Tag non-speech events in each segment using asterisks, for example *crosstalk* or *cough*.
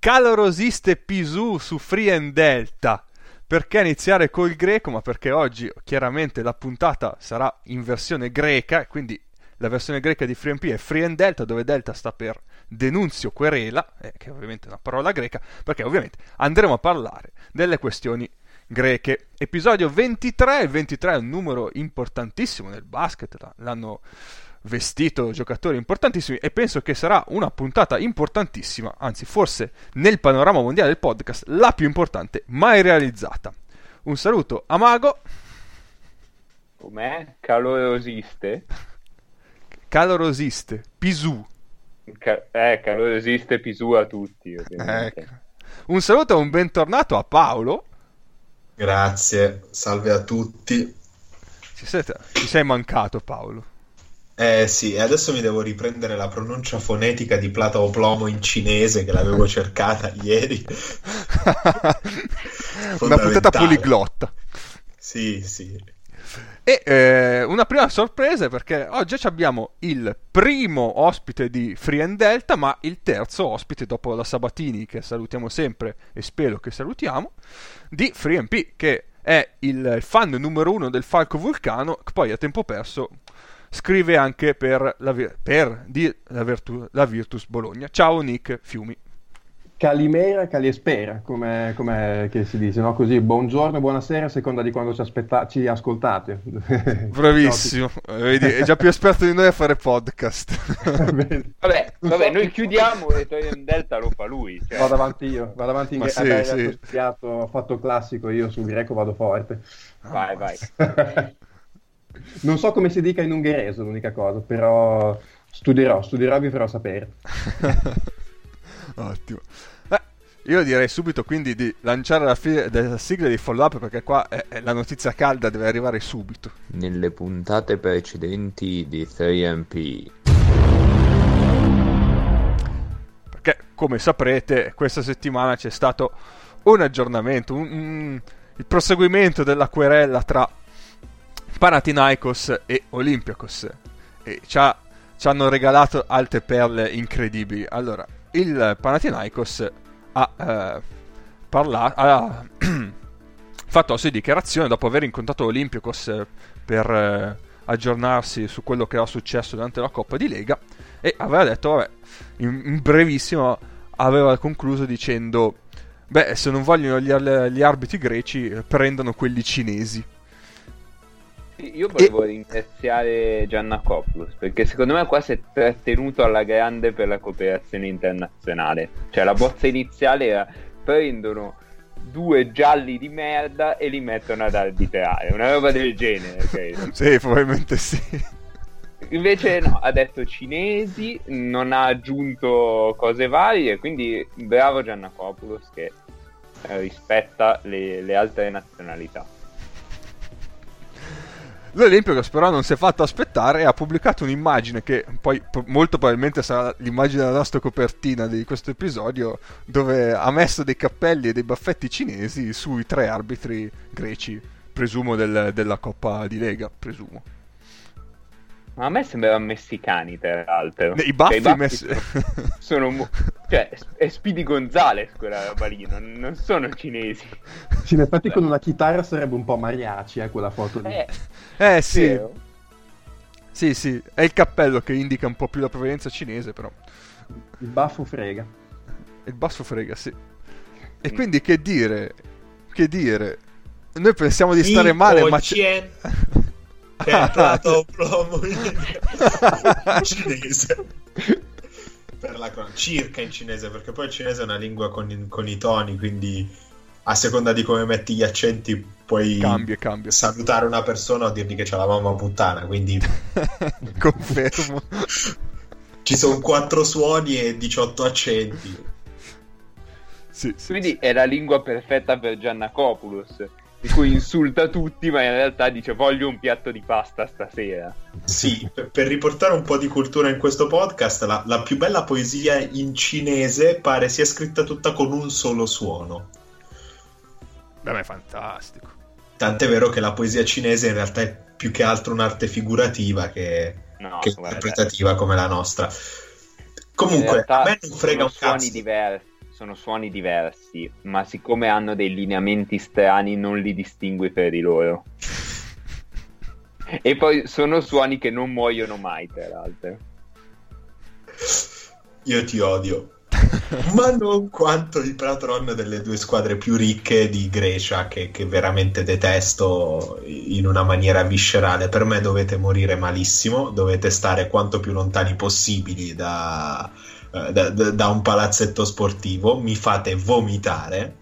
calorosiste Pisù su Free and Delta. Perché iniziare col greco? Ma perché oggi chiaramente la puntata sarà in versione greca, quindi la versione greca di FreeMP è Free and Delta, dove Delta sta per denunzio querela, eh, che è ovviamente una parola greca, perché ovviamente andremo a parlare delle questioni greche. Episodio 23, il 23 è un numero importantissimo nel basket, l'hanno vestito giocatori importantissimi e penso che sarà una puntata importantissima, anzi forse nel panorama mondiale del podcast la più importante mai realizzata. Un saluto a Mago. Com'è? Calorosiste? Calorosiste, Pisù. Ca- eh, calorosiste Pisù a tutti. Ecco. Un saluto e un bentornato a Paolo. Grazie, salve a tutti. Ci sei, ci sei mancato Paolo. Eh sì, e adesso mi devo riprendere la pronuncia fonetica di plata o plomo in cinese che l'avevo cercata *laughs* ieri. *laughs* Una puntata poliglotta. Sì, sì. E eh, una prima sorpresa perché oggi abbiamo il primo ospite di Free and Delta, ma il terzo ospite dopo la Sabatini, che salutiamo sempre e spero che salutiamo, di Free MP, che è il fan numero uno del Falco Vulcano, che poi a tempo perso scrive anche per la, per di, la, Virtu, la Virtus Bologna. Ciao Nick Fiumi. Calimera, Caliespera, come, come si dice, no? Così, buongiorno, buonasera, a seconda di quando ci, aspetta- ci ascoltate. *laughs* Bravissimo, Vedi, è già più esperto di noi a fare podcast. *laughs* vabbè, vabbè, noi chiudiamo e Toyen Delta lo fa lui. Cioè. Vado avanti io, vado avanti in greco, sì, sì. studiato, ho fatto classico, io sul greco vado forte. Vai, vai. *laughs* Non so come si dica in ungherese, l'unica cosa, però studierò, studierò e vi farò sapere. *laughs* Ottimo. Eh, io direi subito quindi di lanciare la, fi- la sigla di follow up perché qua è, è la notizia calda deve arrivare subito. Nelle puntate precedenti di 3MP. Perché come saprete questa settimana c'è stato un aggiornamento, un, un, il proseguimento della querela tra Panathinaikos e Olympiakos e ci, ha, ci hanno regalato altre perle incredibili. Allora, il Panathinaikos ha, eh, parlato, ha *clears throat* fatto la sua dichiarazione dopo aver incontrato Olympiakos per eh, aggiornarsi su quello che era successo durante la Coppa di Lega e aveva detto, vabbè, in, in brevissimo aveva concluso dicendo, beh, se non vogliono gli, gli arbitri greci, prendono quelli cinesi. Io volevo e... ringraziare Gianna Coplus perché secondo me qua si è trattenuto alla grande per la cooperazione internazionale. Cioè la bozza iniziale era prendono due gialli di merda e li mettono ad arbitrare, una roba del genere, credo. *laughs* sì, probabilmente sì. Invece no, ha detto cinesi, non ha aggiunto cose varie, quindi bravo Gianna Coplus che rispetta le, le altre nazionalità. L'Olympicos però non si è fatto aspettare e ha pubblicato un'immagine che poi molto probabilmente sarà l'immagine della nostra copertina di questo episodio dove ha messo dei cappelli e dei baffetti cinesi sui tre arbitri greci, presumo del, della Coppa di Lega, presumo. Ma a me sembrano messicani, tra l'altro. I baffi, cioè, i baffi messi... sono, sono cioè, è Speedy Gonzales quella roba lì, non, non sono cinesi. Sì, in effetti con una chitarra sarebbe un po' mariachi, eh, quella foto lì. Eh, eh sì. Vero? Sì, sì, è il cappello che indica un po' più la provenienza cinese, però. Il baffo frega. Il baffo frega, sì. E mm. quindi che dire? Che dire? Noi pensiamo di stare male, ma c'è... *laughs* che è entrato plomo in *laughs* cinese per la circa in cinese perché poi il cinese è una lingua con, con, i toni quindi a seconda di come metti gli accenti puoi cambia, cambia. salutare una persona o dirgli che c'ha la mamma puttana quindi *laughs* confermo ci sono quattro suoni e 18 accenti sì, sì, quindi sì. è la lingua perfetta per Giannacopoulos di cui insulta tutti, ma in realtà dice voglio un piatto di pasta stasera. Sì, per, riportare un po' di cultura in questo podcast, la, la, più bella poesia in cinese pare sia scritta tutta con un solo suono. Beh, ma è fantastico. Tant'è vero che la poesia cinese in realtà è più che altro un'arte figurativa che, no, che interpretativa come la nostra. Comunque, a me non frega un cazzo. Diversi sono suoni diversi, ma siccome hanno dei lineamenti strani non li distingui per i loro. E poi sono suoni che non muoiono mai, peraltro. Io ti odio. *laughs* Ma non quanto i patron delle due squadre più ricche di Grecia, che, che veramente detesto in una maniera viscerale. Per me dovete morire malissimo, dovete stare quanto più lontani possibili da, eh, da, da un palazzetto sportivo. Mi fate vomitare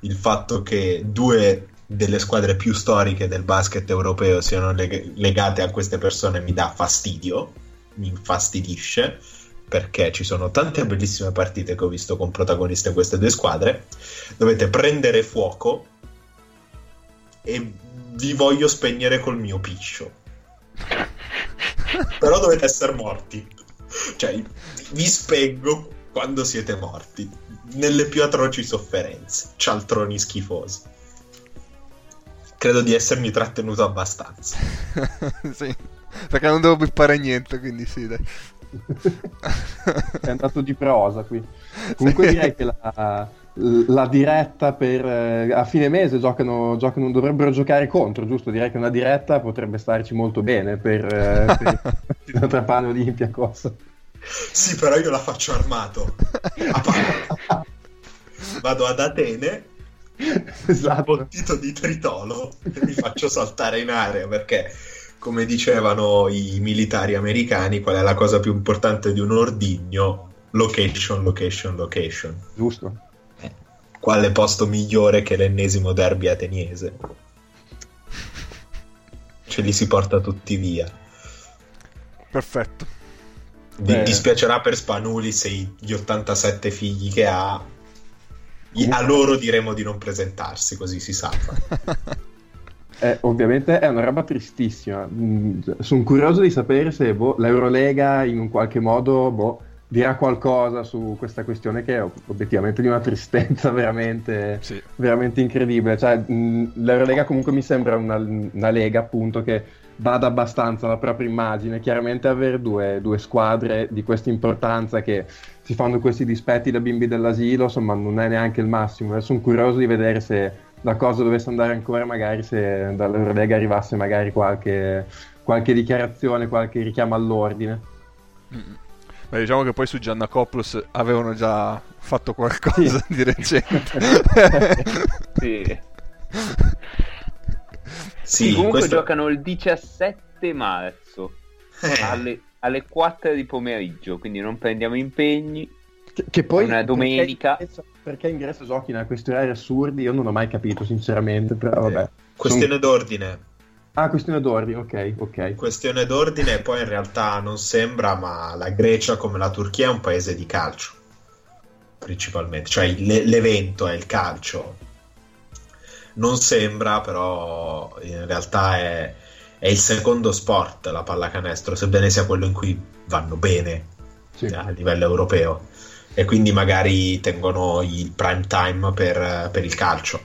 il fatto che due delle squadre più storiche del basket europeo siano leg- legate a queste persone mi dà fastidio, mi infastidisce perché ci sono tante bellissime partite che ho visto con protagoniste queste due squadre. Dovete prendere fuoco e vi voglio spegnere col mio piscio. *laughs* Però dovete essere morti. Cioè, vi spengo quando siete morti, nelle più atroci sofferenze, cialtroni schifosi. Credo di essermi trattenuto abbastanza. *laughs* sì, perché non devo bippare niente, quindi sì, dai. È andato di prosa qui. *laughs* Comunque sì. direi che la, la diretta per eh, a fine mese giocano, giocano, dovrebbero giocare contro, giusto? Direi che una diretta potrebbe starci molto bene per, eh, *laughs* per la Trapano Olympiacos. Sì, però io la faccio armato. Vado ad Atene esatto. bottito di tritolo e mi faccio saltare in area perché come dicevano i militari americani qual è la cosa più importante di un ordigno location location location giusto quale posto migliore che l'ennesimo derby ateniese. Ce li si porta tutti via. Perfetto. Mi dispiacerà per Spanuli se gli 87 figli che ha a loro diremo di non presentarsi, così si salva. *laughs* Eh, ovviamente è una roba tristissima. Mm, sono curioso di sapere se boh, l'Eurolega in un qualche modo boh, dirà qualcosa su questa questione che è obiettivamente di una tristezza *laughs* veramente, sì. veramente incredibile. Cioè, mm, L'Eurolega comunque mi sembra una, una, lega appunto che vada abbastanza alla propria immagine. Chiaramente avere due, due squadre di questa importanza che si fanno questi dispetti da bimbi dell'asilo, insomma non è neanche il massimo. Sono curioso di vedere se la cosa dovesse andare ancora, magari se dall'Eurolega arrivasse magari qualche, qualche dichiarazione, qualche richiamo all'ordine. Beh, diciamo che poi su Giannakopoulos avevano già fatto qualcosa sì. di recente. *laughs* sì. sì. comunque questo... giocano il 17 marzo eh. alle alle 4 di pomeriggio, quindi non prendiamo impegni. Che, che poi una domenica. Perché, perché ingresso giochi in questi orari assurdi? Io non ho mai capito, sinceramente. Però vabbè. Questione Son... d'ordine. Ah, questione d'ordine, ok, ok. Questione d'ordine, poi in realtà non sembra, ma la Grecia, come la Turchia, è un paese di calcio. Principalmente, cioè le- l'evento è il calcio. Non sembra, però in realtà è è il secondo sport la pallacanestro, sebbene sia quello in cui vanno bene sì. a livello europeo e quindi magari tengono il prime time per, per il calcio.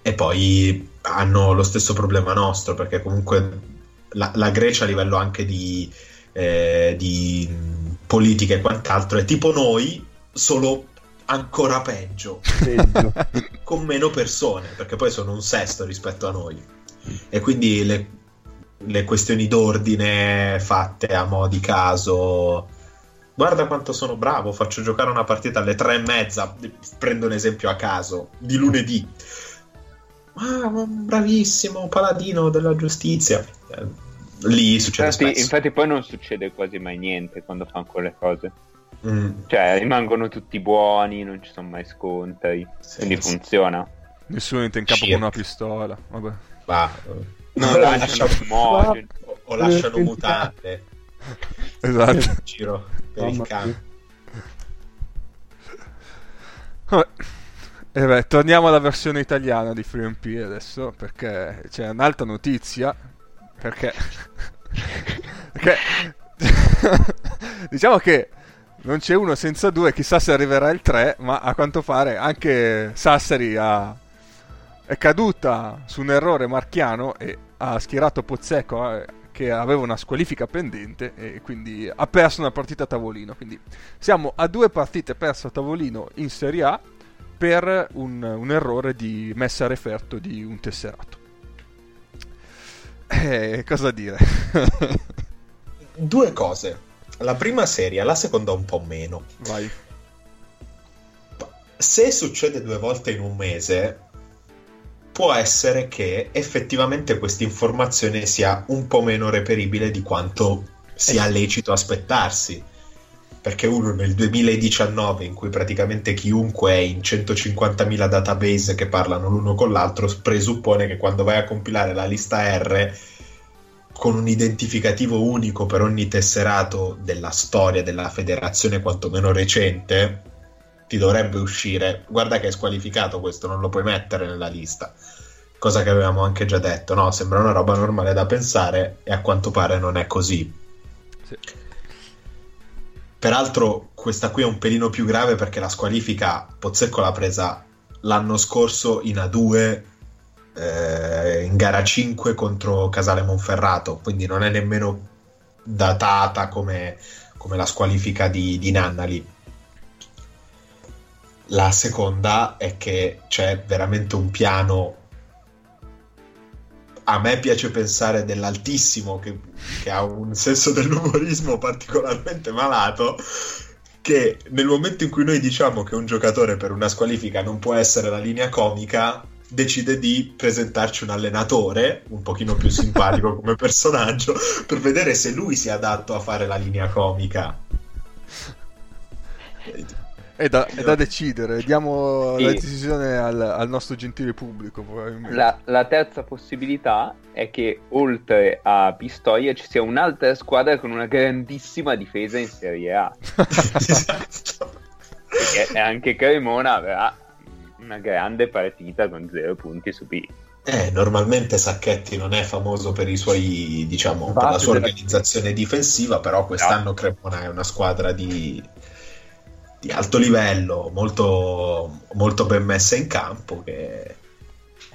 E poi hanno lo stesso problema nostro perché comunque la, la Grecia a livello anche di, eh, di politica e quant'altro è tipo noi, solo ancora peggio, peggio. *laughs* con meno persone, perché poi sono un sesto rispetto a noi e quindi le, le questioni d'ordine fatte a mo' di caso guarda quanto sono bravo, faccio giocare una partita alle tre e mezza, prendo un esempio a caso, di lunedì. Ah, bravissimo, paladino della giustizia. Eh, lì succede infatti, spesso. Infatti poi non succede quasi mai niente quando fanno quelle cose. Mm. Cioè, rimangono tutti buoni, non ci sono mai scontri, sì, quindi sì. funziona. Nessuno entra in campo Circa. con una pistola, vabbè va. No, o lasciano, o, o lasciano mutate. *laughs* Esatto. Giro per oh, il campo. E beh, torniamo alla versione italiana di FreeMP adesso perché c'è un'altra notizia perché, *laughs* perché *laughs* diciamo che non c'è uno senza due, chissà se arriverà il 3, ma a quanto pare anche Sassari ha è caduta su un errore marchiano e ha schierato Pozzecco, eh, che aveva una squalifica pendente e quindi ha perso una partita a tavolino. Quindi siamo a due partite perse a tavolino in Serie A per un, un errore di messa a referto di un tesserato. Eh, cosa dire? *laughs* Due cose. La prima serie, la seconda un po' meno. Vai. Se succede due volte in un mese, può essere che effettivamente questa informazione sia un po' meno reperibile di quanto sia Eh. lecito aspettarsi. Perché uno nel 2019, in cui praticamente chiunque è in 150.000 database che parlano l'uno con l'altro, presuppone che quando vai a compilare la lista R con un identificativo unico per ogni tesserato della storia della federazione, quantomeno recente, ti dovrebbe uscire. Guarda che è squalificato questo, non lo puoi mettere nella lista. Cosa che avevamo anche già detto, no? Sembra una roba normale da pensare e a quanto pare non è così. Sì. Peraltro, questa qui è un pelino più grave perché la squalifica Pozzecco l'ha presa l'anno scorso in A2 eh, in gara 5 contro Casale Monferrato, quindi non è nemmeno datata come, come la squalifica di, di Nannali. La seconda è che c'è veramente un piano. A me piace pensare dell'altissimo che, che ha un senso dell'umorismo particolarmente malato. Che nel momento in cui noi diciamo che un giocatore per una squalifica non può essere la linea comica, decide di presentarci un allenatore un pochino più simpatico come personaggio per vedere se lui sia adatto a fare la linea comica. È da, è da decidere, diamo Sì. la decisione al, al nostro gentile pubblico. La, la terza possibilità è che oltre a Pistoia ci sia un'altra squadra con una grandissima difesa in Serie A. *laughs* esatto. Perché anche Cremona avrà una grande partita con zero punti su B. Eh, normalmente Sacchetti non è famoso per i suoi, diciamo, per la sua organizzazione difensiva, però quest'anno Cremona è una squadra di, di alto livello, molto, molto ben messa in campo, che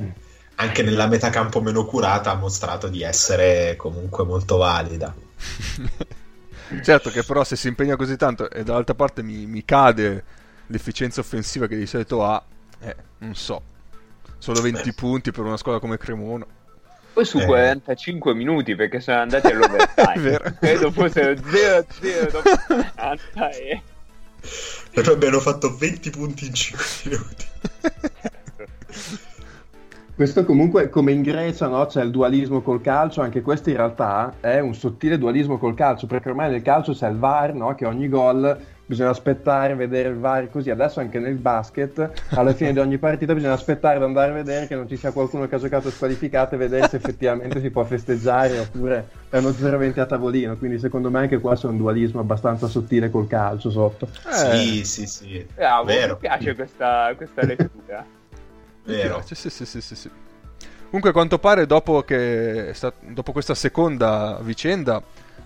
Mm. anche nella metacampo meno curata ha mostrato di essere comunque molto valida. *laughs* certo che però se si impegna così tanto e dall'altra parte mi, mi cade l'efficienza offensiva che di solito ha, eh, non so, solo 20 Beh. punti per una squadra come Cremona. Poi su Eh. 45 minuti perché sono andati all'overtime. *laughs* È vero. Credo fossero 0-0 dopo 40 e... E poi abbiamo fatto 20 punti in 5 *laughs* minuti. Questo comunque, come in Grecia no, c'è il dualismo col calcio, anche questo in realtà è un sottile dualismo col calcio, perché ormai nel calcio c'è il VAR, no, che ogni gol bisogna aspettare, vedere il VAR così. Adesso anche nel basket, alla fine di ogni partita bisogna aspettare ad andare a vedere che non ci sia qualcuno che ha giocato squalificato e vedere se effettivamente si può festeggiare oppure è uno 0-20 a tavolino. Quindi secondo me anche qua c'è un dualismo abbastanza sottile col calcio sotto. Eh, Sì, sì, sì. Bravo, Vero. mi piace questa, questa *laughs* lettura. mi Vero. piace, sì, sì, sì, sì, sì. Comunque a quanto pare dopo, che dopo questa seconda vicenda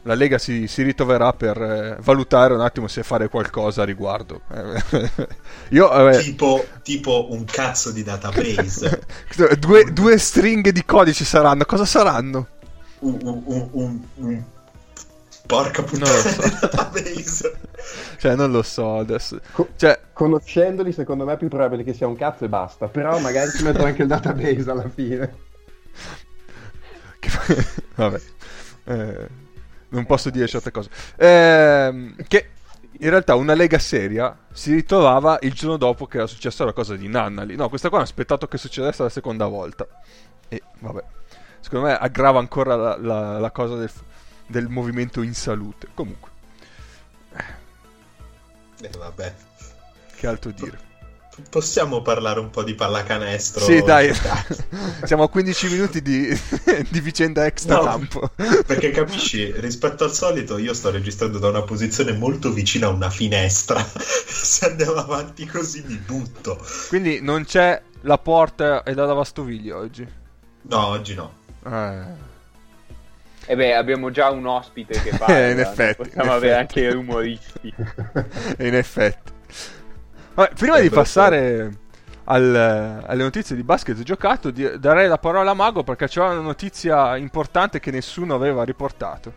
la Lega si, si ritroverà per eh, valutare un attimo se fare qualcosa a riguardo. Eh, *laughs* Io eh, Tipo, tipo un cazzo di database. *laughs* due, due stringhe di codici saranno. Cosa saranno? un, un- un- un- un- porca Non puttana lo so. database. Cioè, non lo so adesso. Co- Cioè, Conoscendoli, secondo me è più probabile che sia un cazzo e basta. Però magari ci metto anche il database alla fine. *laughs* vabbè, Eh, non posso dire certe cose. Ehm, che in realtà una lega seria si ritrovava il giorno dopo che era successa la cosa di Nannali. No, questa qua ha aspettato che succedesse la seconda volta. E vabbè, secondo me aggrava ancora la, la- la cosa del, del movimento in salute. Comunque, Eh, vabbè. che altro dire. Possiamo parlare un po' di pallacanestro? Sì, dai, *laughs* siamo a 15 minuti di, *laughs* di vicenda extra No, campo. Perché capisci, rispetto al solito io sto registrando da una posizione molto vicina a una finestra. *laughs* Se andiamo avanti così mi butto. Quindi non c'è la porta e la lavastoviglie oggi. No, oggi no. Eh. E beh, abbiamo già un ospite che parla. Eh, in effetti, Possiamo in avere effetti. anche i rumoristi. In effetti. Vabbè, prima Eh, di passare al- alle notizie di basket giocato, di- darei la parola a Mago perché c'era una notizia importante che nessuno aveva riportato.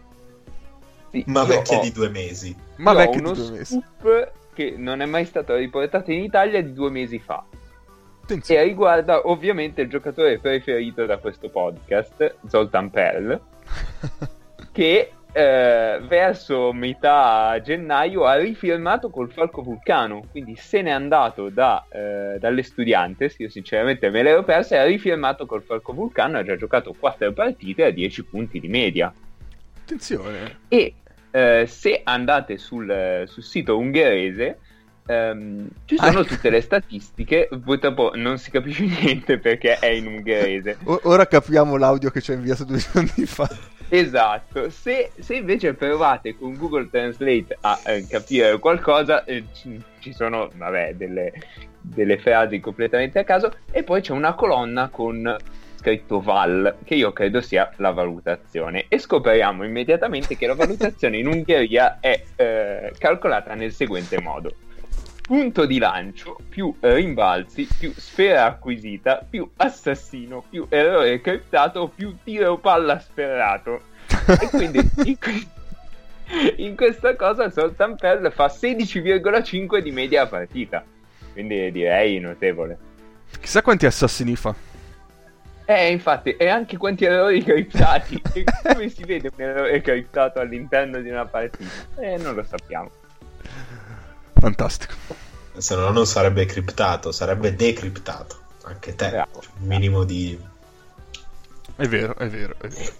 Sì, Ma vecchia ho- di due mesi. Ma uno di due mesi. scoop che non è mai stato riportato in Italia di due mesi fa. E Attenzione. riguarda ovviamente il giocatore preferito da questo podcast, Zoltan Perl, *laughs* che eh, verso metà gennaio ha rifirmato col Falco Vulcano, quindi se n'è andato da, eh, dalle Studiantes, io sinceramente me l'ero persa, e ha rifirmato col Falco Vulcano, ha già giocato 4 partite a 10 punti di media. Attenzione. E eh, se andate sul, sul sito ungherese ehm, ci sono Ah, tutte le statistiche, purtroppo non si capisce *laughs* niente perché è in ungherese. O- ora capiamo l'audio che ci ha inviato due giorni fa. Esatto, se, se invece provate con Google Translate a eh, capire qualcosa, eh, ci, sono vabbè, delle, delle frasi completamente a caso e poi c'è una colonna con scritto VAL, che io credo sia la valutazione. E scopriamo immediatamente che la valutazione in Ungheria è eh, calcolata nel seguente modo. Punto di lancio più rimbalzi più sfera acquisita più assassino più errore criptato più tiro palla sferrato. E quindi *laughs* in, que- in questa cosa Sultan Pearl fa 16,5 di media a partita. Quindi direi notevole. Chissà quanti assassini fa. Eh, infatti, e anche quanti errori criptati. *laughs* e come si vede un errore criptato all'interno di una partita? Eh, non lo sappiamo. Fantastico. Se no non sarebbe criptato, sarebbe decriptato. Anche te. Bravo. Cioè, un minimo di... È vero, è vero, è vero.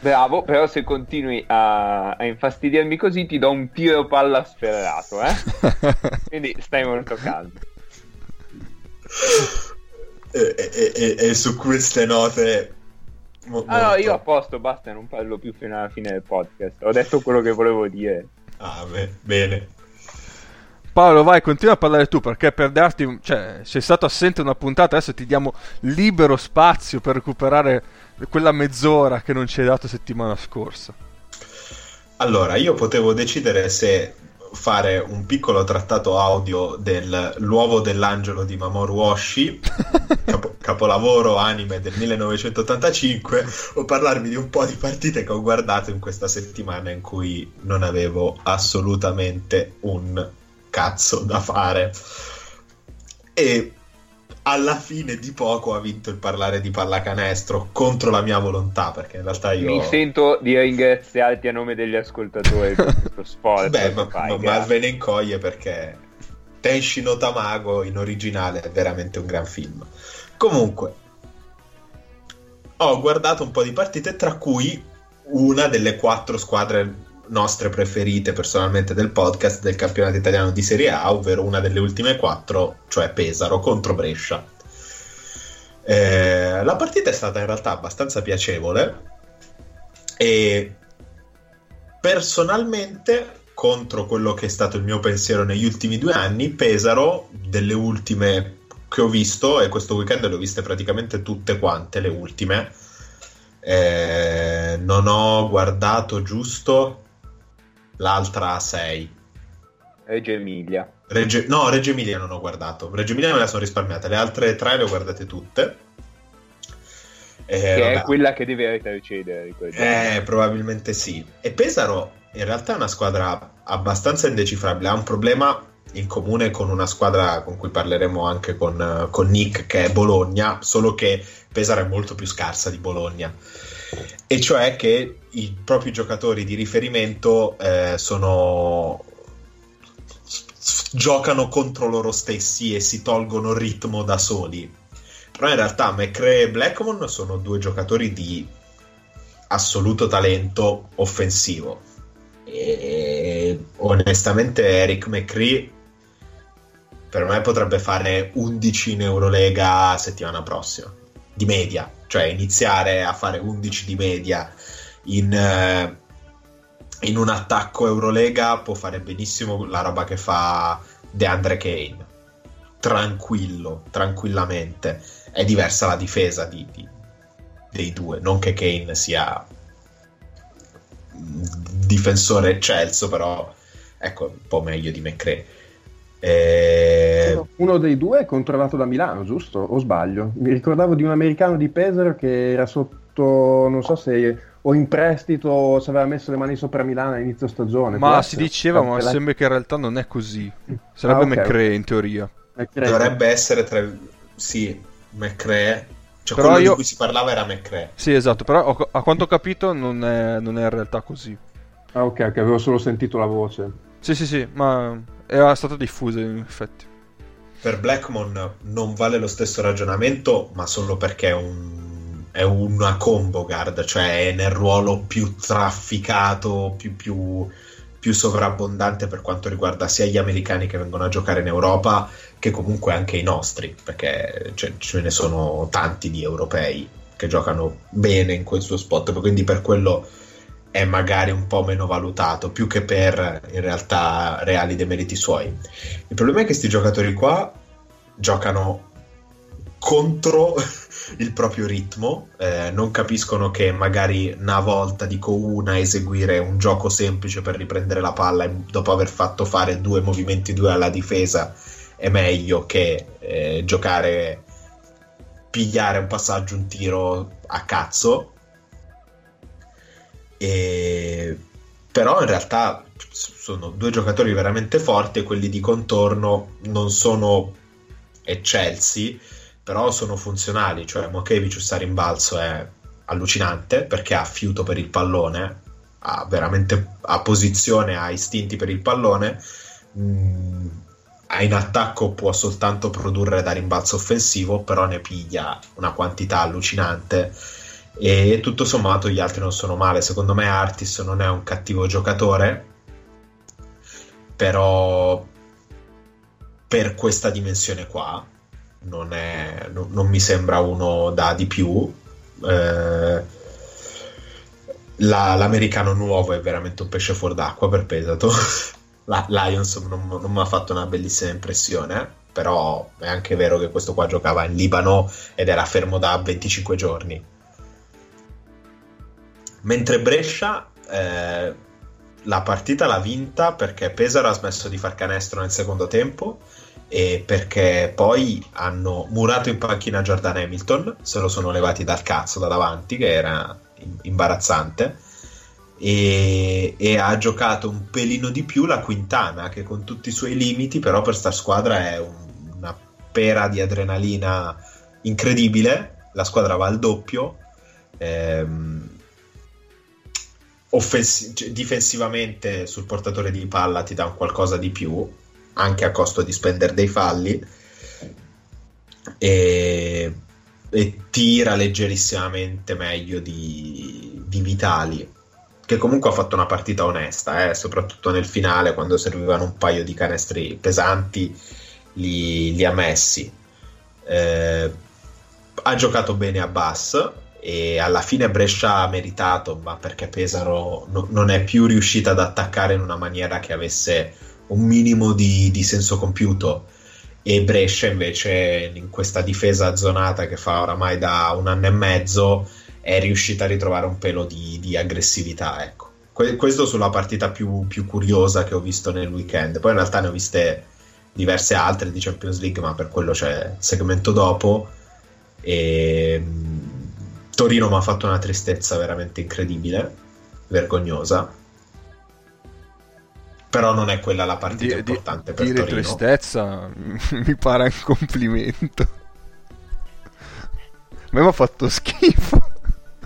Bravo, però se continui a, a infastidirmi così ti do un tiro palla sferrato, eh? *laughs* Quindi stai molto calmo. E, e- e- e su queste note... mo- Ah no, io a posto, basta, non parlo più fino alla fine del podcast. Ho detto quello che volevo dire. Ah, beh, bene. Paolo, vai, continua a parlare tu perché per darti, un- cioè, sei stato assente una puntata, adesso ti diamo libero spazio per recuperare quella mezz'ora che non ci hai dato settimana scorsa. Allora, io potevo decidere se fare un piccolo trattato audio del L'uovo dell'angelo di Mamoru Oshii, *laughs* capo- capolavoro anime del 1985, o parlarmi di un po' di partite che ho guardato in questa settimana in cui non avevo assolutamente un cazzo da fare. E alla fine di poco ha vinto il parlare di pallacanestro contro la mia volontà, perché in realtà io... Mi sento di ringraziarti a nome degli ascoltatori per questo sforzo. Beh, ma, fai, ma grazie. Malvene incoglie perché Tenshi no Tamago in originale è veramente un gran film. Comunque, ho guardato un po' di partite, tra cui una delle quattro squadre nostre preferite personalmente del podcast del campionato italiano di Serie A, ovvero una delle ultime quattro, cioè Pesaro contro Brescia. Eh, la partita è stata in realtà abbastanza piacevole e personalmente contro quello che è stato il mio pensiero negli ultimi due anni, Pesaro, delle ultime che ho visto, e questo weekend le ho viste praticamente tutte quante, le ultime, eh, non ho guardato giusto l'altra 6. Reggio Emilia. Regge- no, Reggio Emilia non ho guardato. Reggio Emilia me la sono risparmiata. Le altre tre le ho guardate tutte. Eh, che vabbè. è quella che deve retrocedere. Eh, probabilmente sì. E Pesaro in realtà è una squadra abbastanza indecifrabile. Ha un problema in comune con una squadra con cui parleremo anche con, con Nick, che è Bologna, solo che Pesaro è molto più scarsa di Bologna. E cioè che i propri giocatori di riferimento eh, sono giocano contro loro stessi e si tolgono ritmo da soli. Però in realtà McRae e Blackmon sono due giocatori di assoluto talento offensivo. E onestamente Eric McCree per me potrebbe fare 11 in Eurolega settimana prossima di media, cioè iniziare a fare 11 di media in, eh, in un attacco Eurolega può fare benissimo la roba che fa DeAndre Kane. Tranquillo, tranquillamente. È diversa la difesa di- di- dei due. Non che Kane sia difensore eccelso però ecco un po' meglio di McRae E... Uno dei due è controllato da Milano, giusto? O sbaglio? Mi ricordavo di un americano di Pesaro che era sotto, non so se o in prestito o ci aveva messo le mani sopra Milano a inizio stagione. Ma si diceva, ma la- sembra che in realtà non è così. Sarebbe Ah, ok. McRae in teoria. eh, credo. Dovrebbe essere tra... Sì, McRae. Cioè Però quello io- di cui si parlava era McRae. Sì, esatto, però a quanto ho capito non è, non è in realtà così. Ah, ok, ok, avevo solo sentito la voce. Sì, sì, sì, ma era stato diffuso in effetti. Per Blackmon non vale lo stesso ragionamento, ma solo perché è, un- è una combo guard, cioè è nel ruolo più trafficato, più, più- più sovrabbondante per quanto riguarda sia gli americani che vengono a giocare in Europa, che comunque anche i nostri, perché cioè, ce ne sono tanti di europei che giocano bene in quel suo spot, quindi per quello è magari un po' meno valutato, più che per in realtà reali demeriti suoi. Il problema è che questi giocatori qua giocano contro *laughs* il proprio ritmo, eh, non capiscono che magari una volta dico una eseguire un gioco semplice per riprendere la palla dopo aver fatto fare due movimenti due alla difesa è meglio che eh, giocare pigliare un passaggio un tiro a cazzo e però in realtà sono due giocatori veramente forti e quelli di contorno non sono eccelsi, però sono funzionali, cioè Mokevicius a rimbalzo è allucinante perché ha fiuto per il pallone, ha veramente ha posizione, ha istinti per il pallone. Mm, in attacco può soltanto produrre da rimbalzo offensivo, però ne piglia una quantità allucinante e tutto sommato gli altri non sono male. Secondo me Artis non è un cattivo giocatore, però per questa dimensione qua non, è- non- non mi sembra uno da di più. Eh, la- l'americano nuovo è veramente un pesce fuor d'acqua per Pesato. *laughs* La Lions non, non mi ha fatto una bellissima impressione, però è anche vero che questo qua giocava in Libano ed era fermo da 25 giorni. Mentre Brescia eh, la partita l'ha vinta perché Pesaro ha smesso di far canestro nel secondo tempo e perché poi hanno murato in panchina Jordan Hamilton, se lo sono levati dal cazzo da davanti, che era im- imbarazzante, e, e ha giocato un pelino di più la Quintana, che con tutti i suoi limiti, però per sta squadra è un- una pera di adrenalina incredibile, la squadra va al doppio. ehm, offensi- cioè, difensivamente sul portatore di palla ti dà un qualcosa di più, anche a costo di spendere dei falli. E, e tira leggerissimamente meglio di, di Vitali, che comunque ha fatto una partita onesta, eh, soprattutto nel finale quando servivano un paio di canestri pesanti, li, li ha messi. Eh, ha giocato bene a Bass e alla fine Brescia ha meritato, ma perché Pesaro no- non è più riuscita ad attaccare in una maniera che avesse un minimo di, di senso compiuto. E Brescia invece in questa difesa zonata che fa oramai da un anno e mezzo è riuscita a ritrovare un pelo di, di aggressività. Ecco. Que- questo sulla partita più, più curiosa che ho visto nel weekend. Poi in realtà ne ho viste diverse altre di Champions League, ma per quello c'è il segmento dopo. E mh, Torino mi ha fatto una tristezza veramente incredibile, vergognosa. Però non è quella la partita Di- di- importante per dire Torino. tristezza *laughs* mi pare un complimento. A me mi ha fatto schifo.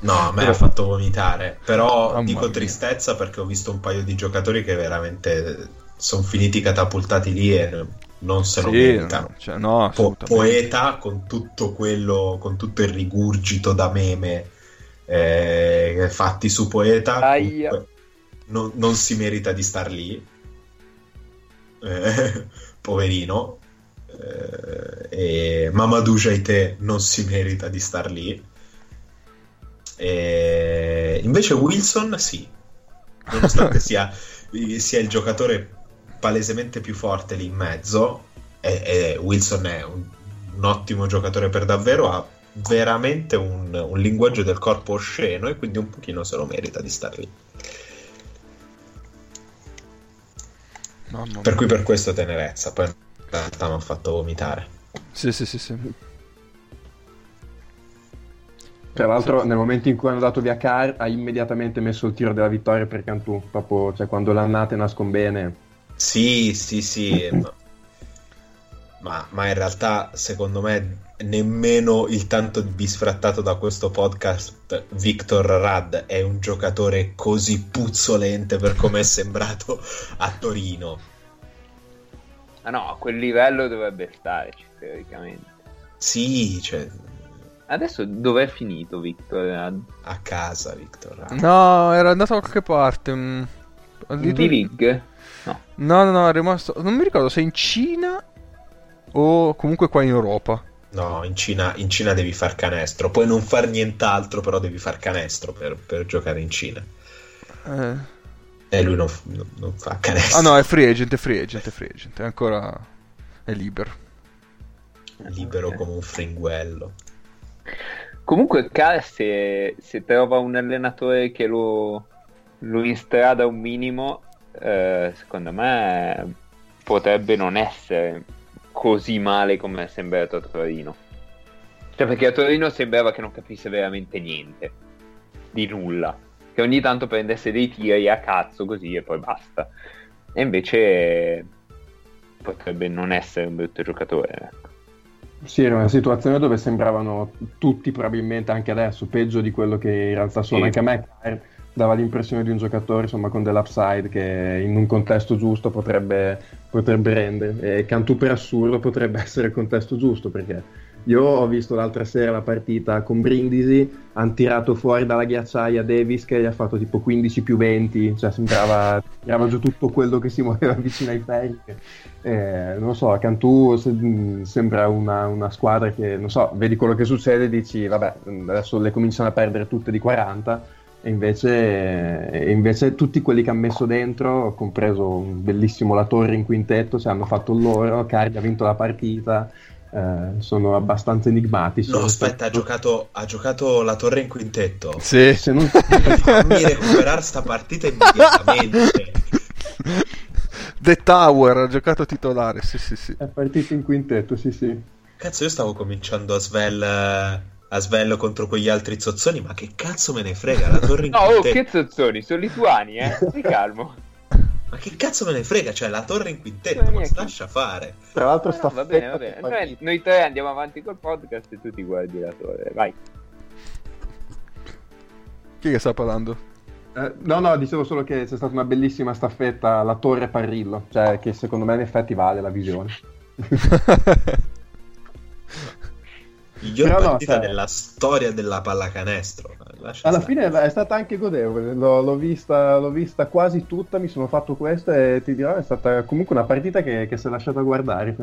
No, a me ha fatto vomitare. Però Mamma dico mia. tristezza perché ho visto un paio di giocatori che veramente sono finiti catapultati lì e non se lo Sì, meritano. no, cioè, no, Po- poeta con tutto quello, con tutto il rigurgito da meme eh, fatti su poeta, non, non si merita di star lì, Eh, *laughs* poverino. Eh, e Mamadou Jaite non si merita di star lì. E invece Wilson sì, *laughs* nonostante sia, sia il giocatore palesemente più forte lì in mezzo, e, e Wilson è un, un ottimo giocatore per davvero, ha veramente un, un linguaggio del corpo osceno e quindi un pochino se lo merita di star lì. Mamma Per cui per questo tenerezza. Poi in realtà mi ha fatto vomitare. Sì, sì, sì, sì. Tra l'altro, nel momento in cui hanno dato via Carr, ha immediatamente messo il tiro della vittoria per Cantù. Proprio, cioè, quando l'annate nascon bene. Sì, sì, sì. ma- Ma, ma in realtà, secondo me, nemmeno il tanto bisfrattato da questo podcast Victor Rad è un giocatore così puzzolente per come è sembrato a Torino. Ah no, a quel livello dovrebbe stare, teoricamente. Sì, cioè, Adesso dov'è finito Victor? a casa Victor Rad. No, era andato da qualche parte. mm. In D-League? No. No, no, no, è rimasto. Non mi ricordo se in Cina o comunque qua in Europa. No, in Cina, in Cina devi far canestro. Puoi non far nient'altro, però devi far canestro per, per giocare in Cina. Eh. E lui non, non- non fa canestro. Ah no, è free agent, è free agent, è free agent. È ancora. È libero. libero Ok. come un fringuello. Comunque Carr se, se trova un allenatore che lo, lo instrada un minimo, eh, secondo me potrebbe non essere così male come è sembrato a Torino. Cioè perché a Torino sembrava che non capisse veramente niente, di nulla, che ogni tanto prendesse dei tiri a cazzo così e poi basta. E invece potrebbe non essere un brutto giocatore. ecco. Sì, era una situazione dove sembravano tutti, probabilmente anche adesso, peggio di quello che in realtà sono. Sì. Anche a me dava l'impressione di un giocatore insomma, con dell'upside che in un contesto giusto potrebbe, potrebbe rendere. E Cantù per assurdo potrebbe *laughs* essere il contesto giusto perché io ho visto l'altra sera la partita con Brindisi, hanno tirato fuori dalla ghiacciaia Davis che gli ha fatto tipo 15 più 20, cioè sembrava tirava giù tutto quello che si muoveva *laughs* vicino ai ferri. Eh, non lo so, Cantù se- sembra una, una squadra che, non so, vedi quello che succede e dici, vabbè, adesso le cominciano a perdere tutte di 40 e invece, e invece tutti quelli che hanno messo dentro, compreso un bellissimo La Torre in quintetto, cioè hanno fatto loro, Cardi ha vinto la partita, eh, sono abbastanza enigmatici. No, aspetta, ha giocato, ha giocato la torre in quintetto. Sì. Se non... *laughs* Fammi recuperare sta partita immediatamente. The Tower ha giocato titolare, sì, sì, sì. È partito in quintetto, sì sì. Cazzo, io stavo cominciando a Svel, a Svel contro quegli altri zozzoni, ma che cazzo me ne frega? La torre in No, oh, che zozzoni, sono lituani, eh? *laughs* Stai calmo. Ma che cazzo me ne frega? Cioè, la torre in quintetto, Cioè, ma lascia fare. Tra l'altro No, sta no, va bene, va bene. Noi, noi tre andiamo avanti col podcast e tu ti guardi la torre. Vai. Chi che sta parlando? Eh, no, no, dicevo solo che c'è stata una bellissima staffetta alla Torre Parrillo, cioè che secondo me in effetti vale la visione. *laughs* *laughs* Miglior Però no, partita cioè- della storia della pallacanestro. Lascia Alla stare. fine è stata anche godevole, l'ho, l'ho vista, l'ho vista quasi tutta, mi sono fatto questo e ti dirò è stata comunque una partita che, che si è lasciata guardare.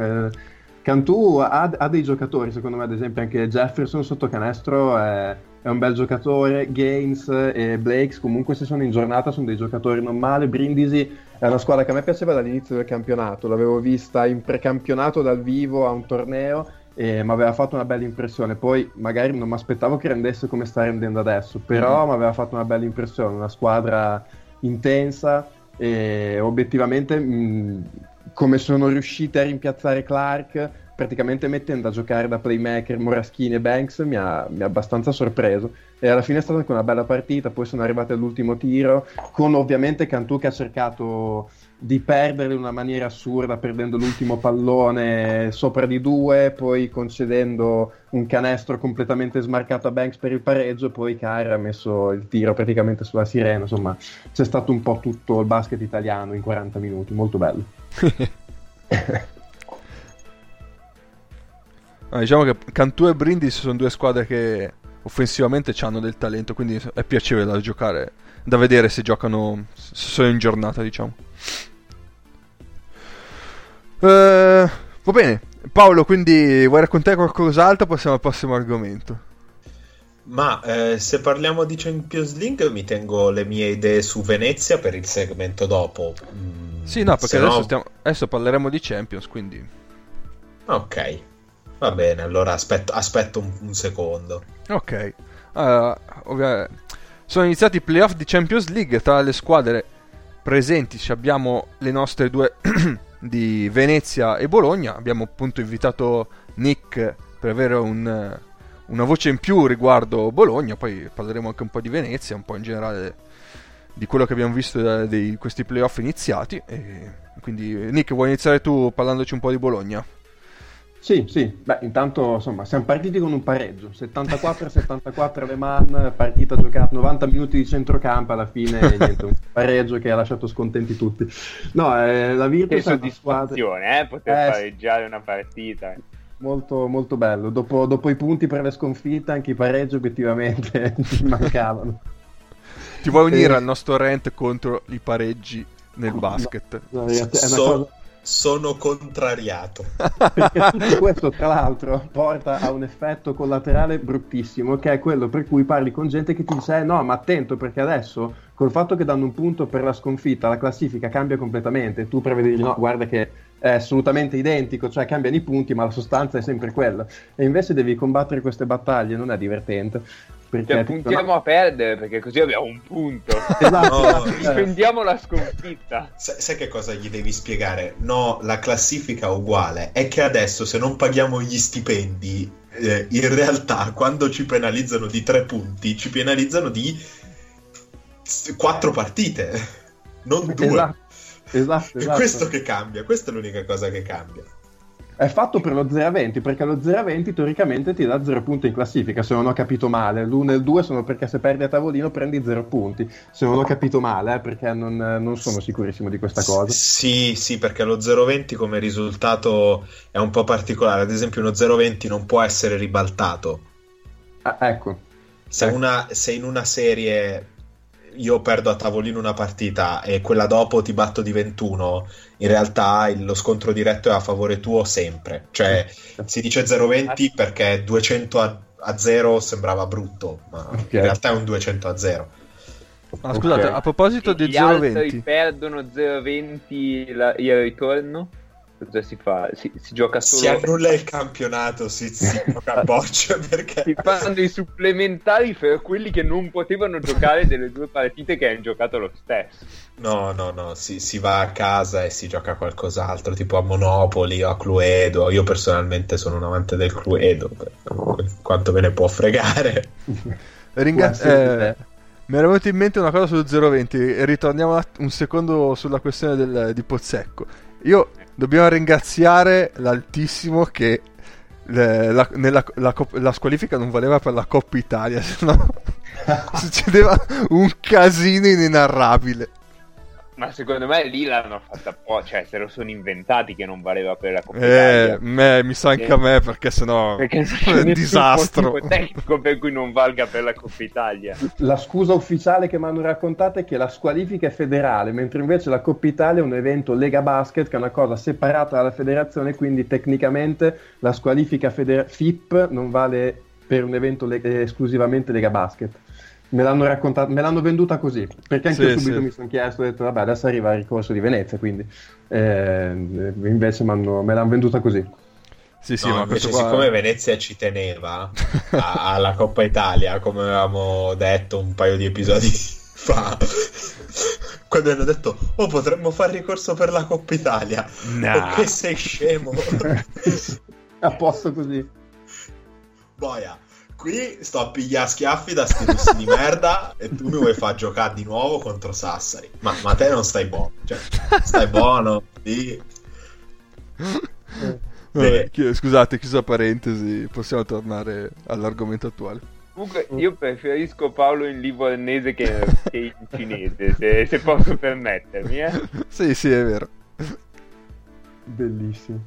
Cantù ha, ha dei giocatori, secondo me ad esempio anche Jefferson sotto canestro è, è un bel giocatore, Gaines e Blakes comunque se sono in giornata sono dei giocatori non male, Brindisi è una squadra che a me piaceva dall'inizio del campionato, l'avevo vista in precampionato dal vivo a un torneo e mi aveva fatto una bella impressione. Poi magari non mi aspettavo che rendesse come sta rendendo adesso, però mi aveva fatto una bella impressione, una squadra intensa e obiettivamente mh, come sono riusciti a rimpiazzare Clark praticamente mettendo a giocare da playmaker Moraschini e Banks mi ha, mi ha abbastanza sorpreso. E alla fine è stata anche una bella partita poi sono arrivati all'ultimo tiro con ovviamente Cantù che ha cercato di perdere in una maniera assurda perdendo l'ultimo pallone sopra di due poi concedendo un canestro completamente smarcato a Banks per il pareggio e poi Carr ha messo il tiro praticamente sulla sirena. Insomma c'è stato un po' tutto il basket italiano in 40 minuti molto bello *laughs* *laughs* Ah, diciamo che Cantù e Brindisi sono due squadre che offensivamente hanno del talento, quindi è piacevole da giocare, da vedere se giocano, se sono in giornata, diciamo. Eh, va bene, Paolo, quindi vuoi raccontare qualcos'altro? Passiamo al prossimo argomento. Ma eh, se parliamo di Champions League, mi tengo le mie idee su Venezia per il segmento dopo. Mm, Sì, no, perché adesso, no- stiamo- adesso parleremo di Champions, quindi... Ok, va bene, allora aspetto, aspetto un, un secondo. Ok, Allora, ovvia- sono iniziati i playoff di Champions League tra le squadre presenti abbiamo le nostre due *clears throat* di Venezia e Bologna. Abbiamo appunto invitato Nick per avere un, una voce in più riguardo Bologna, poi parleremo anche un po' di Venezia, un po' in generale di quello che abbiamo visto di questi playoff iniziati. E quindi Nick, vuoi iniziare tu parlandoci un po' di Bologna? Sì, sì, beh, intanto insomma siamo partiti con un pareggio, 74-74 Le Mans, partita giocata 90 minuti di centrocampo, alla fine *laughs* niente, un pareggio che ha lasciato scontenti tutti. No, eh, la Virtus che soddisfazione, squadra... eh, poter eh, pareggiare una partita. Molto, molto bello, dopo, dopo, i punti per le sconfitte anche i pareggi obiettivamente *laughs* mancavano. Ti vuoi unire e... al nostro rent contro i pareggi nel basket? No, no, è una so... cosa sono contrariato. Perché questo, tra l'altro, porta a un effetto collaterale bruttissimo, che è quello per cui parli con gente che ti dice: eh, no, ma attento perché adesso, col fatto che danno un punto per la sconfitta, la classifica cambia completamente. Tu prevedi, no, guarda che è assolutamente identico, cioè cambiano i punti, ma la sostanza è sempre quella. E invece devi combattere queste battaglie, non è divertente. Perché cioè, puntiamo a perdere perché così abbiamo un punto. *laughs* esatto. No, difendiamo la sconfitta. Sai, sai, che cosa gli devi spiegare? No, la classifica è uguale. È che adesso se non paghiamo gli stipendi, eh, in realtà quando ci penalizzano di tre punti, ci penalizzano di quattro partite, non due. Esatto. Esatto, esatto. È questo che cambia, questa è l'unica cosa che cambia è fatto per lo 0 a 20 perché lo 0 a 20 teoricamente ti dà 0 punti in classifica se non ho capito male. L'1 e il 2 sono perché se perdi a tavolino prendi 0 punti. Se non ho capito male eh, perché non, non, sono sicurissimo di questa cosa. Sì sì perché lo 0 a 20 come risultato è un po' particolare. Ad esempio uno 0 a 20 non può essere ribaltato. Ah, ecco. Se, ecco. Una, se in una serie io perdo a tavolino una partita e quella dopo ti batto di 21, in realtà il, lo scontro diretto è a favore tuo sempre. Cioè, si dice 0-20 perché 200 a, a 0 sembrava brutto, ma okay. in realtà è un 200 a 0. Ah, scusate, okay. a proposito di 0-20... perdono 0-20 la, il ritorno? Cosa si fa? Si, si gioca solo... Si annulla il campionato, si, si *laughs* gioca a boccia perché... Si fanno i supplementari per quelli che non potevano giocare delle due partite che hanno giocato lo stesso. No, no, no, si, si va a casa e si gioca qualcos'altro, tipo a Monopoli o a Cluedo. Io personalmente sono un amante del Cluedo, quanto me ne può fregare. *laughs* Ringrazio... Eh, mi era venuta in mente una cosa sul 020 e ritorniamo un secondo sulla questione del, di Pozzecco. Io dobbiamo ringraziare l'Altissimo che la, nella, la, la, squalifica non valeva per la Coppa Italia, *laughs* se no *laughs* succedeva un casino inenarrabile. Ma secondo me lì l'hanno fatta po', cioè se lo sono inventati che non valeva per la Coppa eh, me, mi sa anche eh, a me perché sennò perché *laughs* è un disastro. tecnico per cui non valga per la Coppa Italia. La scusa ufficiale che mi hanno raccontato è che la squalifica è federale, mentre invece la Coppa Italia è un evento Lega Basket che è una cosa separata dalla federazione, quindi tecnicamente la squalifica feder- FIP non vale per un evento le- esclusivamente Lega Basket. Me l'hanno raccontata, me l'hanno venduta così, perché anche sì, io subito sì. mi sono chiesto, ho detto vabbè adesso arriva il ricorso di Venezia, quindi eh, invece me l'hanno venduta così. Sì, sì, no, ma invece qua... siccome Venezia ci teneva *laughs* alla Coppa Italia, come avevamo detto un paio di episodi fa, quando hanno detto oh potremmo fare ricorso per la Coppa Italia, no. oh, che sei scemo. *laughs* a posto così. Boia qui sto a pigliare schiaffi da sti russi di merda e tu mi vuoi far giocare di nuovo contro Sassari. Ma, ma te non stai buono, cioè, stai buono, sì. Vabbè, chi- scusate, chiusa parentesi, possiamo tornare all'argomento attuale. Comunque, io preferisco Paolo in livornese che, che in cinese, se, se posso permettermi. Eh? *laughs* Sì, sì, è vero. Bellissimo.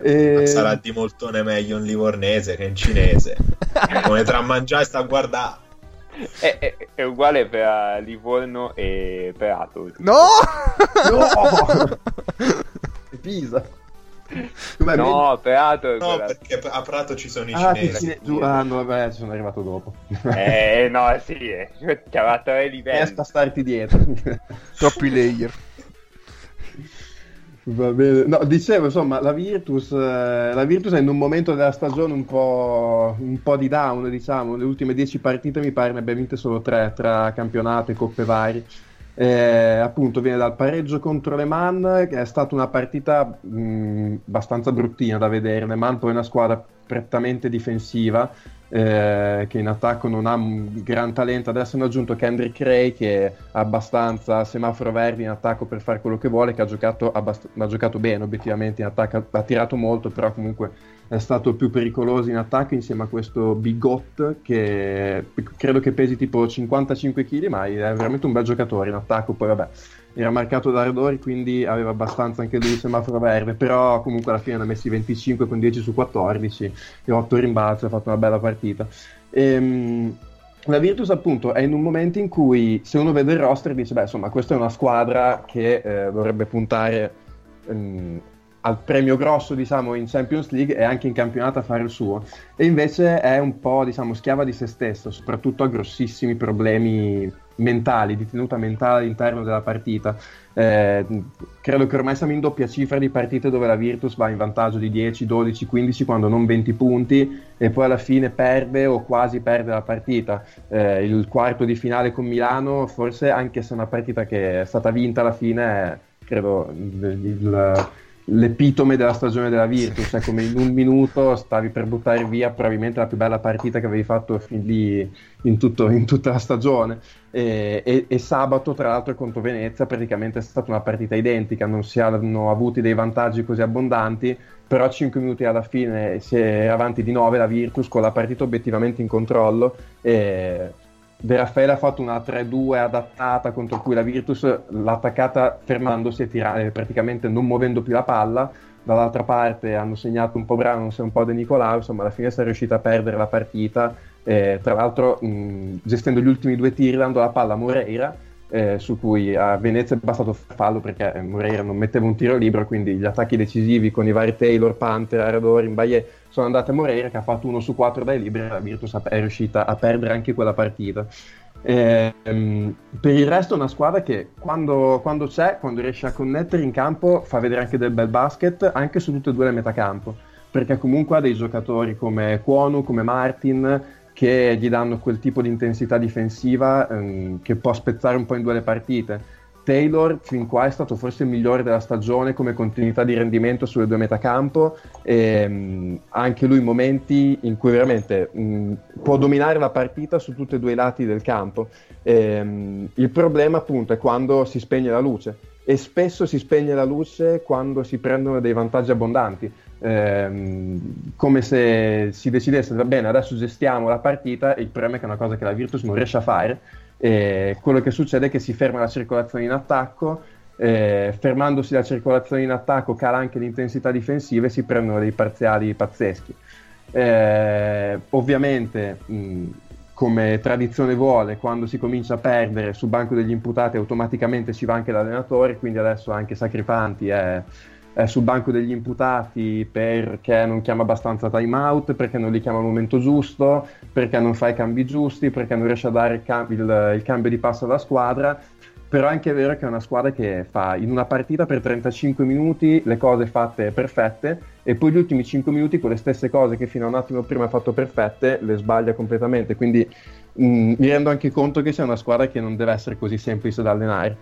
Eh, e... Sarà di moltone meglio in livornese che in cinese. *laughs* Come tra mangiare e sta a guardare. È, è, è, uguale per Livorno e Prato. No! no! Pisa. Com'è no, Prato è No, perché a Prato ci sono i ah, cinesi. Cine... Ah, no, vabbè, ci sono arrivato dopo. Eh, no, sì, eh. C'era tre livelli. Resta starti dietro. Troppi layer. Va bene. No, dicevo, insomma, la Virtus, eh, la Virtus è in un momento della stagione un po', un po', di down, diciamo. Le ultime dieci partite mi pare ne abbia vinte solo tre tra campionato e coppe varie. Eh, appunto viene dal pareggio contro Le Mans, che è stata una partita mh, abbastanza bruttina da vedere. Le Mans poi è una squadra prettamente difensiva, eh, che in attacco non ha un gran talento. Adesso hanno aggiunto Kendrick Ray, che è abbastanza semaforo verde in attacco per fare quello che vuole, che ha giocato, abbast- ha giocato bene obiettivamente in attacco, ha tirato molto, però comunque è stato più pericoloso in attacco insieme a questo Bigot che credo che pesi tipo 55 kg ma è veramente un bel giocatore in attacco poi vabbè era marcato da Ardori quindi aveva abbastanza anche lui il semaforo verde però comunque alla fine ne ha messi 25 con 10 su 14 e 8 rimbalzi ha fatto una bella partita ehm, la Virtus appunto è in un momento in cui se uno vede il roster dice beh insomma questa è una squadra che eh, dovrebbe puntare ehm, al premio grosso, diciamo, in Champions League e anche in campionato a fare il suo. E invece è un po', diciamo, schiava di se stesso, soprattutto a grossissimi problemi mentali, di tenuta mentale all'interno della partita. Eh, credo che ormai siamo in doppia cifra di partite dove la Virtus va in vantaggio di 10, 12, 15, quando non 20 punti, e poi alla fine perde o quasi perde la partita. Eh, il quarto di finale con Milano, forse anche se è una partita che è stata vinta alla fine, credo il, il l'epitome della stagione della Virtus, cioè come in un minuto stavi per buttare via probabilmente la più bella partita che avevi fatto fin lì in, tutto, in tutta la stagione. E, e, e, sabato, tra l'altro, contro Venezia praticamente è stata una partita identica, non si hanno avuti dei vantaggi così abbondanti, però 5 minuti alla fine si è avanti di 9 la Virtus con la partita obiettivamente in controllo. E De Raffaele ha fatto una 3-2 adattata contro cui la Virtus l'ha attaccata fermandosi e tirare, praticamente non muovendo più la palla. Dall'altra parte hanno segnato un po' Browns e un po' De Nicolao, insomma alla fine si è riuscita a perdere la partita, eh, tra l'altro mh, gestendo gli ultimi due tiri dando la palla a Moreira, eh, su cui a Venezia è bastato fallo perché eh, Moreira non metteva un tiro libero, quindi gli attacchi decisivi con i vari Taylor, Panther, Arador, Imbaye sono andate a Moreira che ha fatto uno su quattro dai liberi e la Virtus è riuscita a perdere anche quella partita. Eh, per il resto è una squadra che quando, quando, c'è, quando riesce a connettere in campo fa vedere anche del bel basket anche su tutte e due le metacampo perché comunque ha dei giocatori come Cuono, come Martin che gli danno quel tipo di intensità difensiva ehm, che può spezzare un po' in due le partite Taylor fin qua è stato forse il migliore della stagione come continuità di rendimento sulle due metacampo e mh, anche lui momenti in cui veramente mh, può dominare la partita su tutti e due i lati del campo. E, mh, il problema appunto è quando si spegne la luce. E spesso si spegne la luce quando si prendono dei vantaggi abbondanti. Ehm, come se si decidesse va bene adesso gestiamo la partita il problema è che è una cosa che la Virtus non riesce a fare e quello che succede è che si ferma la circolazione in attacco, eh, fermandosi la circolazione in attacco cala anche l'intensità difensiva e si prendono dei parziali pazzeschi. Eh, ovviamente, mh, come tradizione vuole, quando si comincia a perdere sul banco degli imputati automaticamente ci va anche l'allenatore, quindi adesso anche Sacripanti è è sul banco degli imputati perché non chiama abbastanza timeout, perché non li chiama al momento giusto, perché non fa i cambi giusti, perché non riesce a dare il, cam- il, il cambio di passo alla squadra. Però è anche vero che è una squadra che fa in una partita per 35 minuti le cose fatte perfette e poi gli ultimi 5 minuti con le stesse cose che fino a un attimo prima ha fatto perfette le sbaglia completamente. Quindi mh, mi rendo anche conto che sia una squadra che non deve essere così semplice da allenare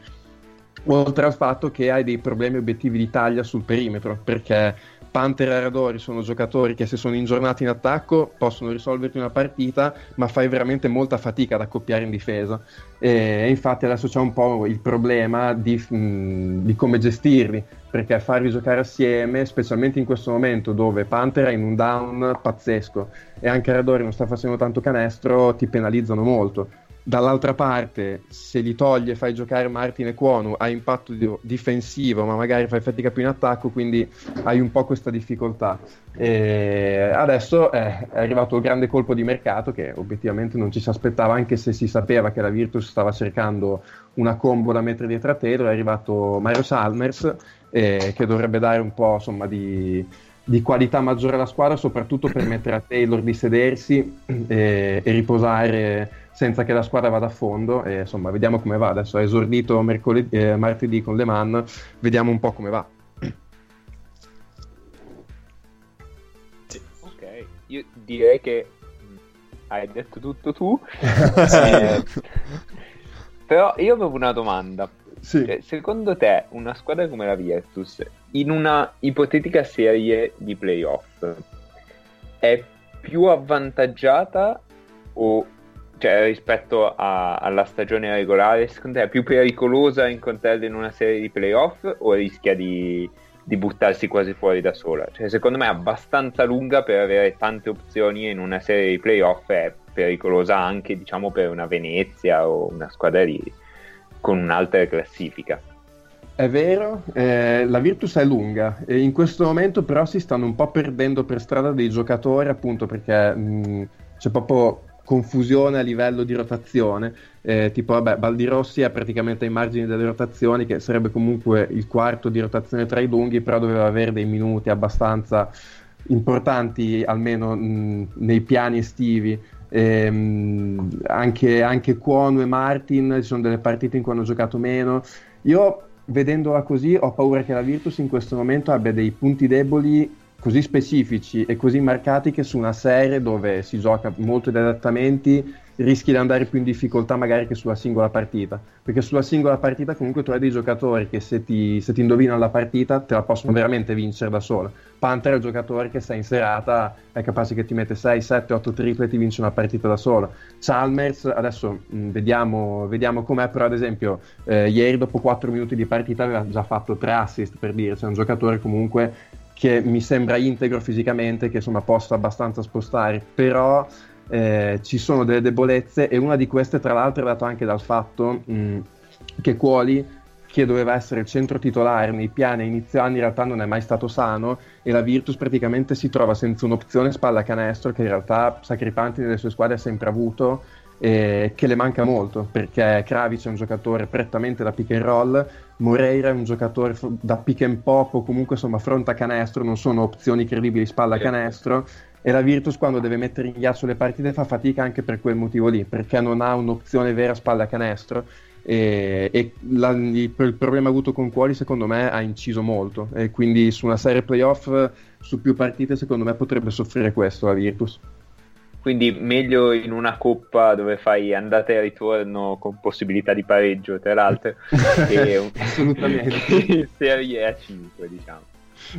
oltre al fatto che hai dei problemi obiettivi di taglia sul perimetro, perché Panther e Aradori sono giocatori che se sono ingiornati in attacco possono risolverti una partita, ma fai veramente molta fatica ad accoppiare in difesa. E infatti adesso c'è un po' il problema di, mh, di come gestirli, perché farli giocare assieme, specialmente in questo momento dove Panther è in un down pazzesco e anche Aradori non sta facendo tanto canestro, ti penalizzano molto Dall'altra parte, se li togli e fai giocare Martin e Quonu, hai impatto di- difensivo, ma magari fai fatica più in attacco, quindi hai un po' questa difficoltà. E adesso è, è arrivato il grande colpo di mercato che obiettivamente non ci si aspettava, anche se si sapeva che la Virtus stava cercando una combo da mettere dietro a Taylor. È arrivato Mario Salmers, eh, che dovrebbe dare un po' insomma, di di qualità maggiore alla squadra, soprattutto per mettere a Taylor di sedersi e, e riposare senza che la squadra vada a fondo. E, insomma, vediamo come va. Adesso è esordito mercoledì, eh, martedì con Le Mans, vediamo un po' come va. Ok, io direi che hai detto tutto tu. *laughs* eh, Però io avevo una domanda. Sì. Cioè, secondo te una squadra come la Virtus, in una ipotetica serie di playoff, è più avvantaggiata o cioè, rispetto a- alla stagione regolare, secondo te è più pericolosa incontrarla in una serie di playoff o rischia di, di buttarsi quasi fuori da sola? Cioè, secondo me è abbastanza lunga per avere tante opzioni in una serie di playoff è pericolosa anche diciamo per una Venezia o una squadra di, con un'altra classifica. È vero, eh, la Virtus è lunga e in questo momento però si stanno un po' perdendo per strada dei giocatori appunto perché mh, c'è proprio confusione a livello di rotazione, eh, tipo vabbè Baldirossi è praticamente ai margini delle rotazioni che sarebbe comunque il quarto di rotazione tra i lunghi però doveva avere dei minuti abbastanza importanti almeno mh, nei piani estivi. Ehm, anche, anche Cuono e Martin ci sono delle partite in cui hanno giocato meno. Io vedendola così ho paura che la Virtus in questo momento abbia dei punti deboli così specifici e così marcati che su una serie dove si gioca molto di adattamenti rischi di andare più in difficoltà magari che sulla singola partita. Perché sulla singola partita comunque tu hai dei giocatori che se ti, se ti indovinano la partita te la possono veramente vincere da sola. Panther è il giocatore che sei in serata è capace che ti mette 6, 7, 8 triple e ti vince una partita da sola. Chalmers adesso mh, vediamo, vediamo com'è però ad esempio eh, ieri dopo 4 minuti di partita aveva già fatto 3 assist per dire. C'è un giocatore comunque che mi sembra integro fisicamente che insomma possa abbastanza spostare però eh, ci sono delle debolezze e una di queste tra l'altro è data anche dal fatto mh, che Cuoli che doveva essere il centro titolare nei piani anni in realtà non è mai stato sano e la Virtus praticamente si trova senza un'opzione spalla canestro che in realtà Sacripanti nelle sue squadre ha sempre avuto e che le manca molto perché Kravic è un giocatore prettamente da pick and roll Moreira è un giocatore da pick and pop o comunque insomma fronta canestro non sono opzioni credibili spalla canestro e la Virtus quando deve mettere in ghiaccio le partite fa fatica anche per quel motivo lì, perché non ha un'opzione vera spalla canestro e, e la, il, il, problema avuto con Cuori secondo me ha inciso molto e quindi su una serie playoff su più partite secondo me potrebbe soffrire questo la Virtus. Quindi meglio in una coppa dove fai andata e ritorno con possibilità di pareggio tra l'altro che *laughs* in *laughs* serie a 5 diciamo.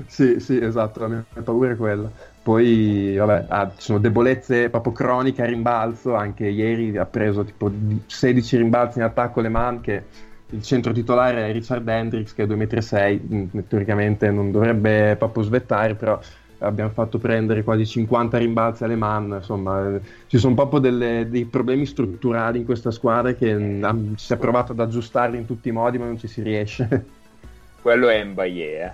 Sì, sì, esatto, la mia paura è quella. Poi, vabbè, ah, ci sono debolezze proprio croniche a rimbalzo. Anche ieri ha preso tipo 16 rimbalzi in attacco le man. Che il centro titolare è Richard Hendricks, che è 2,6 m. Mm, teoricamente non dovrebbe proprio svettare, però abbiamo fatto prendere quasi 50 rimbalzi alle man. Insomma, ci sono proprio delle, dei problemi strutturali in questa squadra che mh, si è provato ad aggiustarli in tutti i modi, ma non ci si riesce. *laughs* Quello è Mbaye, eh.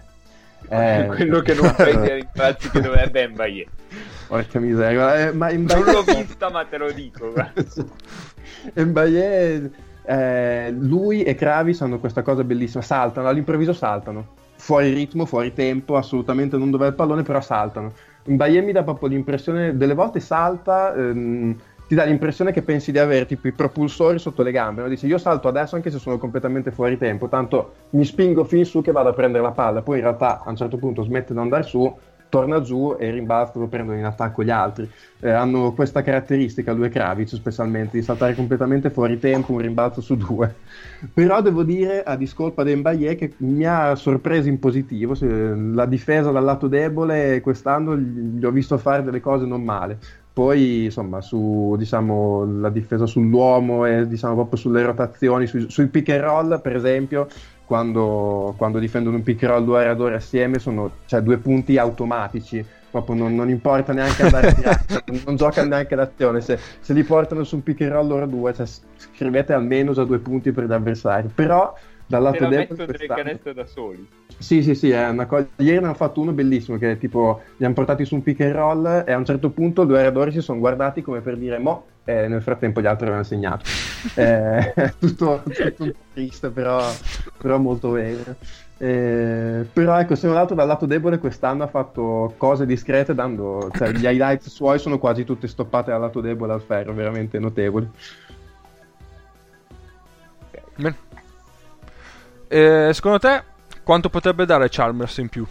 Eh, *laughs* quello che non prende i rimbalzi che dovrebbe è Mbaye. Porca miseria, eh, ma Mbaye... Non l'ho vista, ma te lo dico. *laughs* Mbaye, eh, lui e Kravis hanno questa cosa bellissima, saltano, all'improvviso saltano. Fuori ritmo, fuori tempo, assolutamente non dove è il pallone, però saltano. Mbaye mi dà proprio l'impressione, delle volte salta... Ehm, ti dà l'impressione che pensi di avere tipo i propulsori sotto le gambe, no? dici io salto adesso anche se sono completamente fuori tempo, tanto mi spingo fin su che vado a prendere la palla, poi in realtà a un certo punto smette di andare su, torna giù e rimbalza lo prendono in attacco gli altri. Eh, hanno questa caratteristica, lui e Kravic specialmente, di saltare completamente fuori tempo, un rimbalzo su due. *laughs* Però devo dire, a discolpa di Mbaye, che mi ha sorpreso in positivo, la difesa dal lato debole quest'anno gli ho visto fare delle cose non male poi insomma su diciamo, la difesa sull'uomo e diciamo proprio sulle rotazioni, sui, sui pick and roll per esempio quando, quando, difendono un pick roll due aratori assieme sono cioè, due punti automatici. Proprio non, non importa neanche andare a tirare non giocano neanche l'azione se, se, li portano su un pick and roll loro due cioè, scrivete almeno già due punti per l'avversario però dal lato debole delle canestro da soli. Sì sì sì è una cosa ieri ne hanno fatto uno bellissimo che tipo li hanno portati su un pick and roll e a un certo punto due aratori si sono guardati come per dire mo e nel frattempo gli altri avevano segnato. *laughs* Eh, *laughs* tutto, tutto un po' triste però, però molto vero eh, però ecco se non altro dal lato debole quest'anno ha fatto cose discrete dando cioè, gli highlights suoi sono quasi tutte stoppate dal lato debole al ferro veramente notevoli. Bene. Eh, secondo te quanto potrebbe dare Chalmers in più?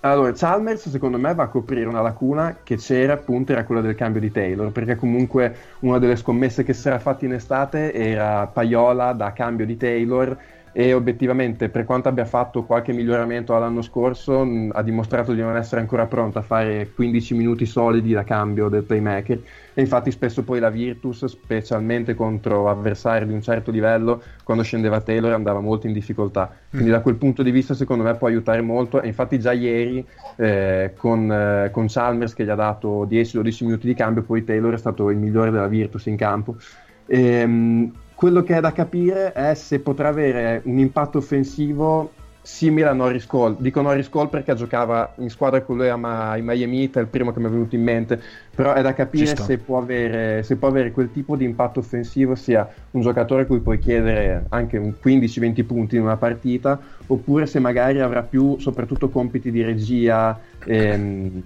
Allora, Chalmers secondo me va a coprire una lacuna che c'era appunto, era quella del cambio di Taylor, perché comunque una delle scommesse che si era fatta in estate era Paiola da cambio di Taylor e obiettivamente per quanto abbia fatto qualche miglioramento l'anno scorso mh, ha dimostrato di non essere ancora pronto a fare 15 minuti solidi da cambio del playmaker. E infatti spesso poi la Virtus specialmente contro avversari di un certo livello quando scendeva Taylor andava molto in difficoltà. Quindi da quel punto di vista secondo me può aiutare molto. E infatti già ieri eh, con, eh, con Chalmers che gli ha dato 10-12 minuti di cambio poi Taylor è stato il migliore della Virtus in campo. E, mh, quello che è da capire è se potrà avere un impatto offensivo simile a Norris Cole. Dico Norris Cole perché giocava in squadra con lui a Ma- ai Miami Heat, è il primo che mi è venuto in mente, però è da capire se può, avere, se può, avere, quel tipo di impatto offensivo, sia un giocatore a cui puoi chiedere anche un 15-20 punti in una partita, oppure se magari avrà più soprattutto compiti di regia. Ehm,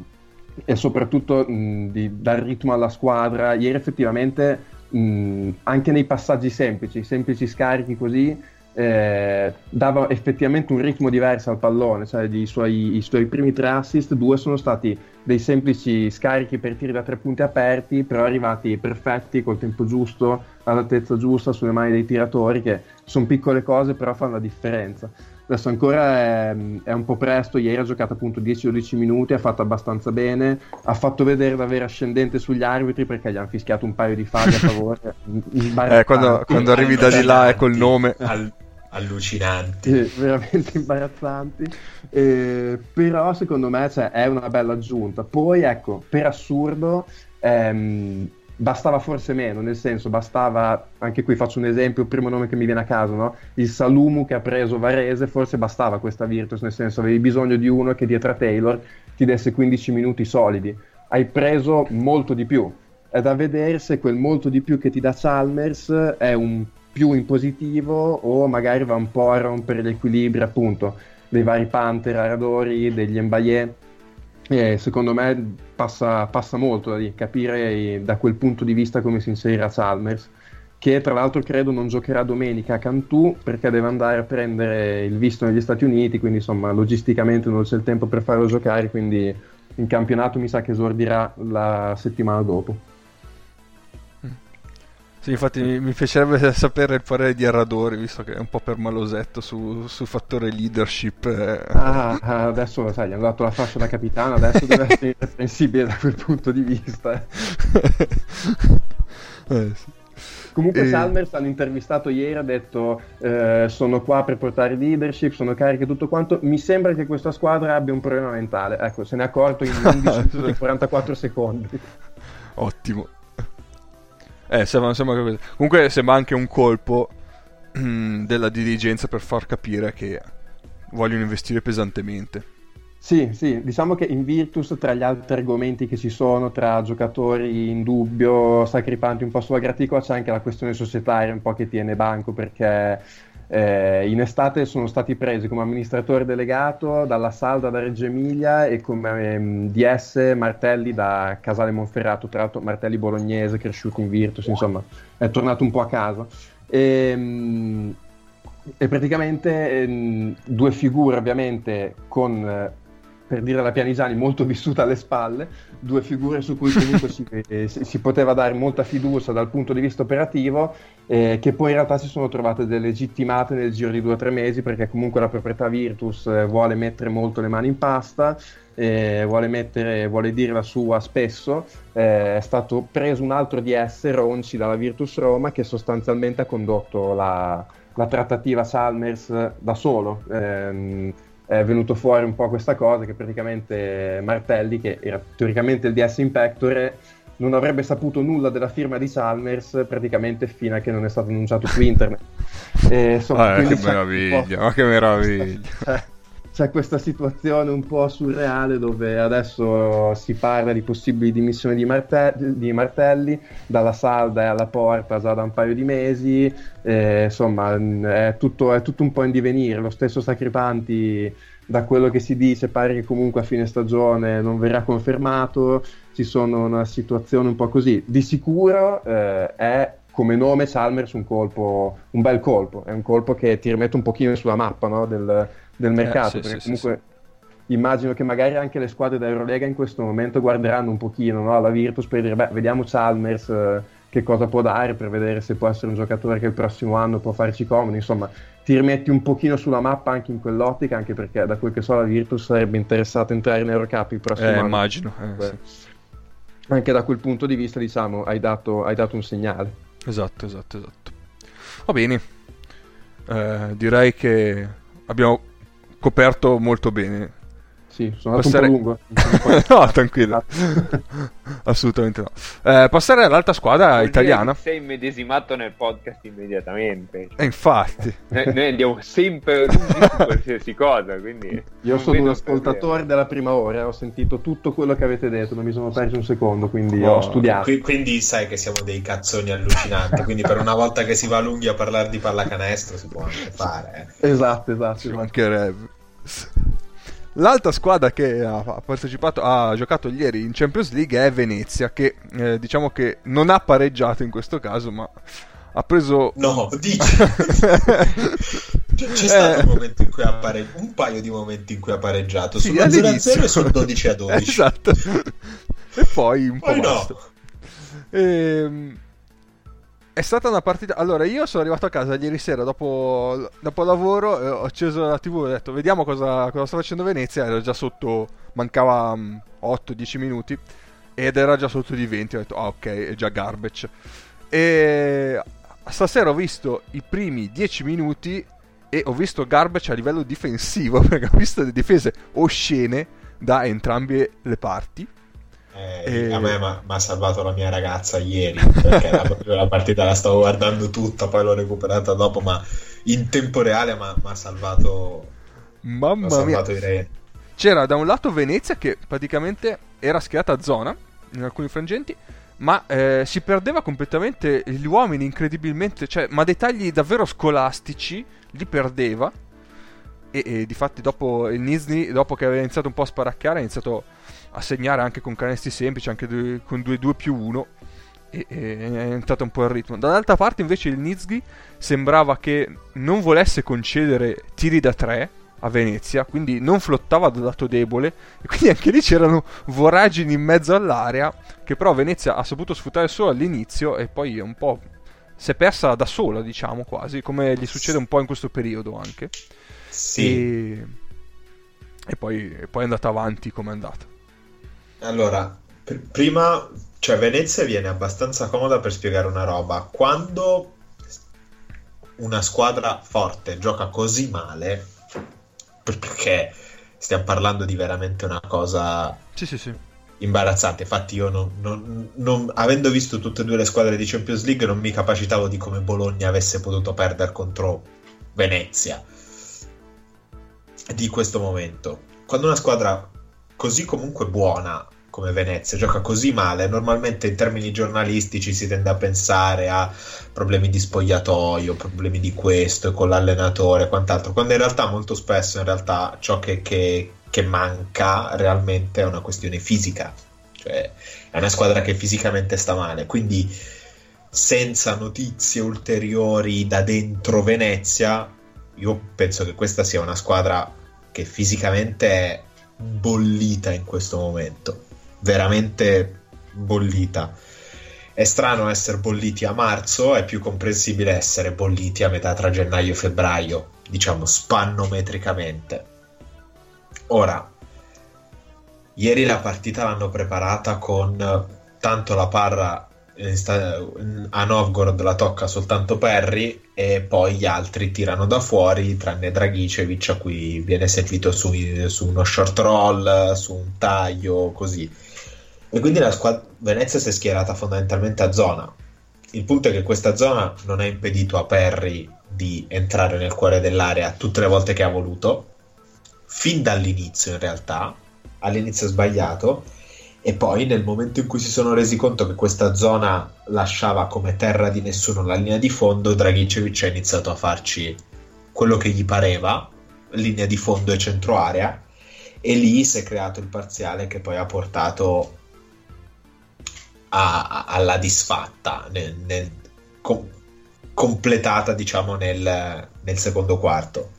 e soprattutto mh, di dar ritmo alla squadra. Ieri effettivamente mh, anche nei passaggi semplici, semplici scarichi così, eh, dava effettivamente un ritmo diverso al pallone, cioè suoi, i suoi, primi tre assist, due sono stati dei semplici scarichi per tiri da tre punti aperti, però arrivati perfetti, col tempo giusto, all'altezza giusta, sulle mani dei tiratori, che sono piccole cose, però fanno la differenza. Adesso ancora è, è, un po' presto, ieri ha giocato appunto 10-12 minuti, ha fatto abbastanza bene, ha fatto vedere davvero ascendente sugli arbitri perché gli hanno fischiato un paio di falli a favore. *laughs* eh, quando, quando arrivi da di là e col nome... Al, allucinanti. Sì, veramente imbarazzanti. Eh, però secondo me cioè, è una bella aggiunta. Poi ecco, per assurdo... Ehm, bastava forse meno, nel senso bastava, anche qui faccio un esempio, il primo nome che mi viene a caso, no? il Salumu che ha preso Varese, forse bastava questa Virtus, nel senso avevi bisogno di uno che dietro a Taylor ti desse 15 minuti solidi, hai preso molto di più, è da vedere se quel molto di più che ti dà Chalmers è un più in positivo o magari va un po' a rompere l'equilibrio appunto dei vari Panther, Aradori, degli Embaye e secondo me passa, passa molto da lì, capire da quel punto di vista come si inserirà Chalmers, che tra l'altro credo non giocherà domenica a Cantù perché deve andare a prendere il visto negli Stati Uniti, quindi insomma logisticamente non c'è il tempo per farlo giocare, quindi in campionato mi sa che esordirà la settimana dopo. Sì, infatti mi, mi, piacerebbe *laughs* sapere il parere di Arradori, visto che è un po' per malosetto su, sul fattore leadership. Eh. Ah, adesso sai, gli hanno dato la fascia da capitano, adesso deve *laughs* essere irreprensibile da quel punto di vista. eh, *laughs* sì. Comunque e... Salmers hanno intervistato ieri, ha detto eh, sono qua per portare leadership, sono carichi e tutto quanto. Mi sembra che questa squadra abbia un problema mentale. Ecco, se ne è accorto in 11 e 44 secondi. Ottimo. Eh, sembra, sembra Comunque sembra anche un colpo *clears throat* della dirigenza per far capire che vogliono investire pesantemente. Sì, sì, diciamo che in Virtus tra gli altri argomenti che ci sono, tra giocatori in dubbio, sacripanti un po' sulla graticola, c'è anche la questione societaria un po' che tiene banco perché eh, in estate sono stati presi come amministratore delegato dalla Salda da Reggio Emilia e come ehm, DS Martelli da Casale Monferrato, tra l'altro Martelli bolognese, cresciuto in Virtus, insomma è tornato un po' a casa. E, ehm, e praticamente ehm, due figure ovviamente con per dire la Pianigiani, molto vissuta alle spalle, due figure su cui comunque si, si, poteva dare molta fiducia dal punto di vista operativo, eh, che poi in realtà si sono trovate delegittimate nel giro di due o tre mesi, perché comunque la proprietà Virtus eh, vuole mettere molto le mani in pasta, eh, vuole, mettere, vuole dire la sua spesso, eh, è stato preso un altro DS, Ronci, dalla Virtus Roma, che sostanzialmente ha condotto la, la trattativa Salmers da solo. Ehm, è venuto fuori un po' questa cosa che praticamente Martelli, che era teoricamente il DS Impactor, non avrebbe saputo nulla della firma di Chalmers praticamente fino a che non è stato annunciato su internet. E, insomma, ah, che meraviglia, ma che meraviglia. *laughs* C'è questa situazione un po' surreale dove adesso si parla di possibili dimissioni di, Marte- di Martelli, dalla salda e alla porta già da un paio di mesi, eh, insomma è tutto, è tutto, un po' in divenire, lo stesso Sacripanti da quello che si dice pare che comunque a fine stagione non verrà confermato, ci sono una situazione un po' così, di sicuro eh, è come nome Chalmers un colpo, un bel colpo, è un colpo che ti rimette un pochino sulla mappa no? del, del, mercato, eh, sì, perché sì, comunque sì, immagino che magari anche le squadre dell'Eurolega in questo momento guarderanno un pochino no, alla Virtus per dire, beh, vediamo Chalmers eh, che cosa può dare, per vedere se può essere un giocatore che il prossimo anno può farci comodo, insomma, ti rimetti un pochino sulla mappa anche in quell'ottica, anche perché da quel che so la Virtus sarebbe interessata a entrare in Eurocup il prossimo Eh, anno. immagino. eh. Anche da quel punto di vista, diciamo, hai dato, hai dato un segnale. Esatto, esatto, esatto. Va bene. Eh, direi che abbiamo coperto molto bene. Sì, sono andato Passare- un po' lungo. *laughs* no, tranquillo. *laughs* Assolutamente no. Eh, passare all'altra squadra Vuol italiana. Sei immedesimato nel podcast immediatamente. E infatti. Noi, noi andiamo sempre lunghi su qualsiasi cosa, quindi... Io sono un ascoltatore della prima ora, ho sentito tutto quello che avete detto, non mi sono perso un secondo, quindi Oh, ho studiato. Qui- quindi sai che siamo dei cazzoni allucinanti. Quindi per una volta che si va lunghi a parlare di pallacanestro si può anche fare. eh. Esatto, esatto. Ci esatto. mancherebbe. L'altra squadra che ha ha partecipato, ha giocato ieri in Champions League è Venezia, che eh, diciamo che non ha pareggiato in questo caso, ma ha preso. No, dici. *laughs* C'è, c'è stato Eh. un momento in cui ha pareggiato, un paio di momenti in cui ha pareggiato Sì, sullo 0 a all'inizio. 0 e sul 12 a 12. esatto. e poi un po' Poi no. basta. Ehm, è stata una partita. Allora, io sono arrivato a casa ieri sera dopo, dopo lavoro, eh, ho acceso la TV e ho detto: Vediamo cosa, cosa sta facendo Venezia. Era già sotto, mancava mm, 8-10 minuti ed era già sotto di 20. Ho detto: Ah, ok, è già garbage. E stasera ho visto i primi 10 minuti e ho visto garbage a livello difensivo *laughs* perché ho visto le difese oscene da entrambe le parti. Eh, E- A me mi ha salvato la mia ragazza ieri perché la, *laughs* la partita la stavo guardando tutta, poi l'ho recuperata dopo, ma in tempo reale mi ha salvato, Mamma mia. salvato reni. C'era da un lato Venezia che praticamente era schierata a zona in alcuni frangenti, ma eh, si perdeva completamente gli uomini incredibilmente, cioè, ma dettagli davvero scolastici li perdeva. E, e difatti dopo il Nizhny, dopo che aveva iniziato un po' a sparaccare, ha iniziato a segnare anche con canestri semplici, anche due- con 2-2 più 1. E, e è entrato un po' il ritmo. Dall'altra parte invece il Nizhny sembrava che non volesse concedere tiri da 3 a Venezia, quindi non flottava dal lato debole e quindi anche lì c'erano voragini in mezzo all'area che però Venezia ha saputo sfruttare solo all'inizio e poi un po' si è persa da sola, diciamo quasi, come gli succede un po' in questo periodo anche. Sì, E, e poi, e poi è andata avanti come è andata. Allora, pr- prima, cioè Venezia viene abbastanza comoda per spiegare una roba. Quando una squadra forte gioca così male, per- perché stiamo parlando di veramente una cosa Sì, sì, sì. imbarazzante. Infatti, io non, non- non- avendo visto tutte e due le squadre di Champions League, non mi capacitavo di come Bologna avesse potuto perdere contro Venezia di questo momento. Quando una squadra così comunque buona come Venezia gioca così male, normalmente in termini giornalistici si tende a pensare a problemi di spogliatoio, problemi di questo e con l'allenatore e quant'altro, quando in realtà molto spesso in realtà ciò che, che- che manca realmente è una questione fisica, cioè è una squadra che fisicamente sta male, quindi senza notizie ulteriori da dentro Venezia, io penso che questa sia una squadra che fisicamente è bollita in questo momento, veramente bollita. È strano essere bolliti a marzo, è più comprensibile essere bolliti a metà tra gennaio e febbraio, diciamo spannometricamente. Ora, ieri la partita l'hanno preparata con tanto la parra a Novgorod la tocca soltanto Perry e poi gli altri tirano da fuori tranne Dragicevic a cui viene servito su, su uno short roll su un taglio così e quindi la squadra Venezia si è schierata fondamentalmente a zona. Il punto è che questa zona non ha impedito a Perry di entrare nel cuore dell'area tutte le volte che ha voluto. Fin dall'inizio in realtà. All'inizio sbagliato. E poi nel momento in cui si sono resi conto che questa zona lasciava come terra di nessuno la linea di fondo, Dragicevic ha iniziato a farci quello che gli pareva, linea di fondo e centro area, e lì si è creato il parziale che poi ha portato a- a- alla disfatta, nel- nel- com- completata diciamo nel, nel secondo quarto.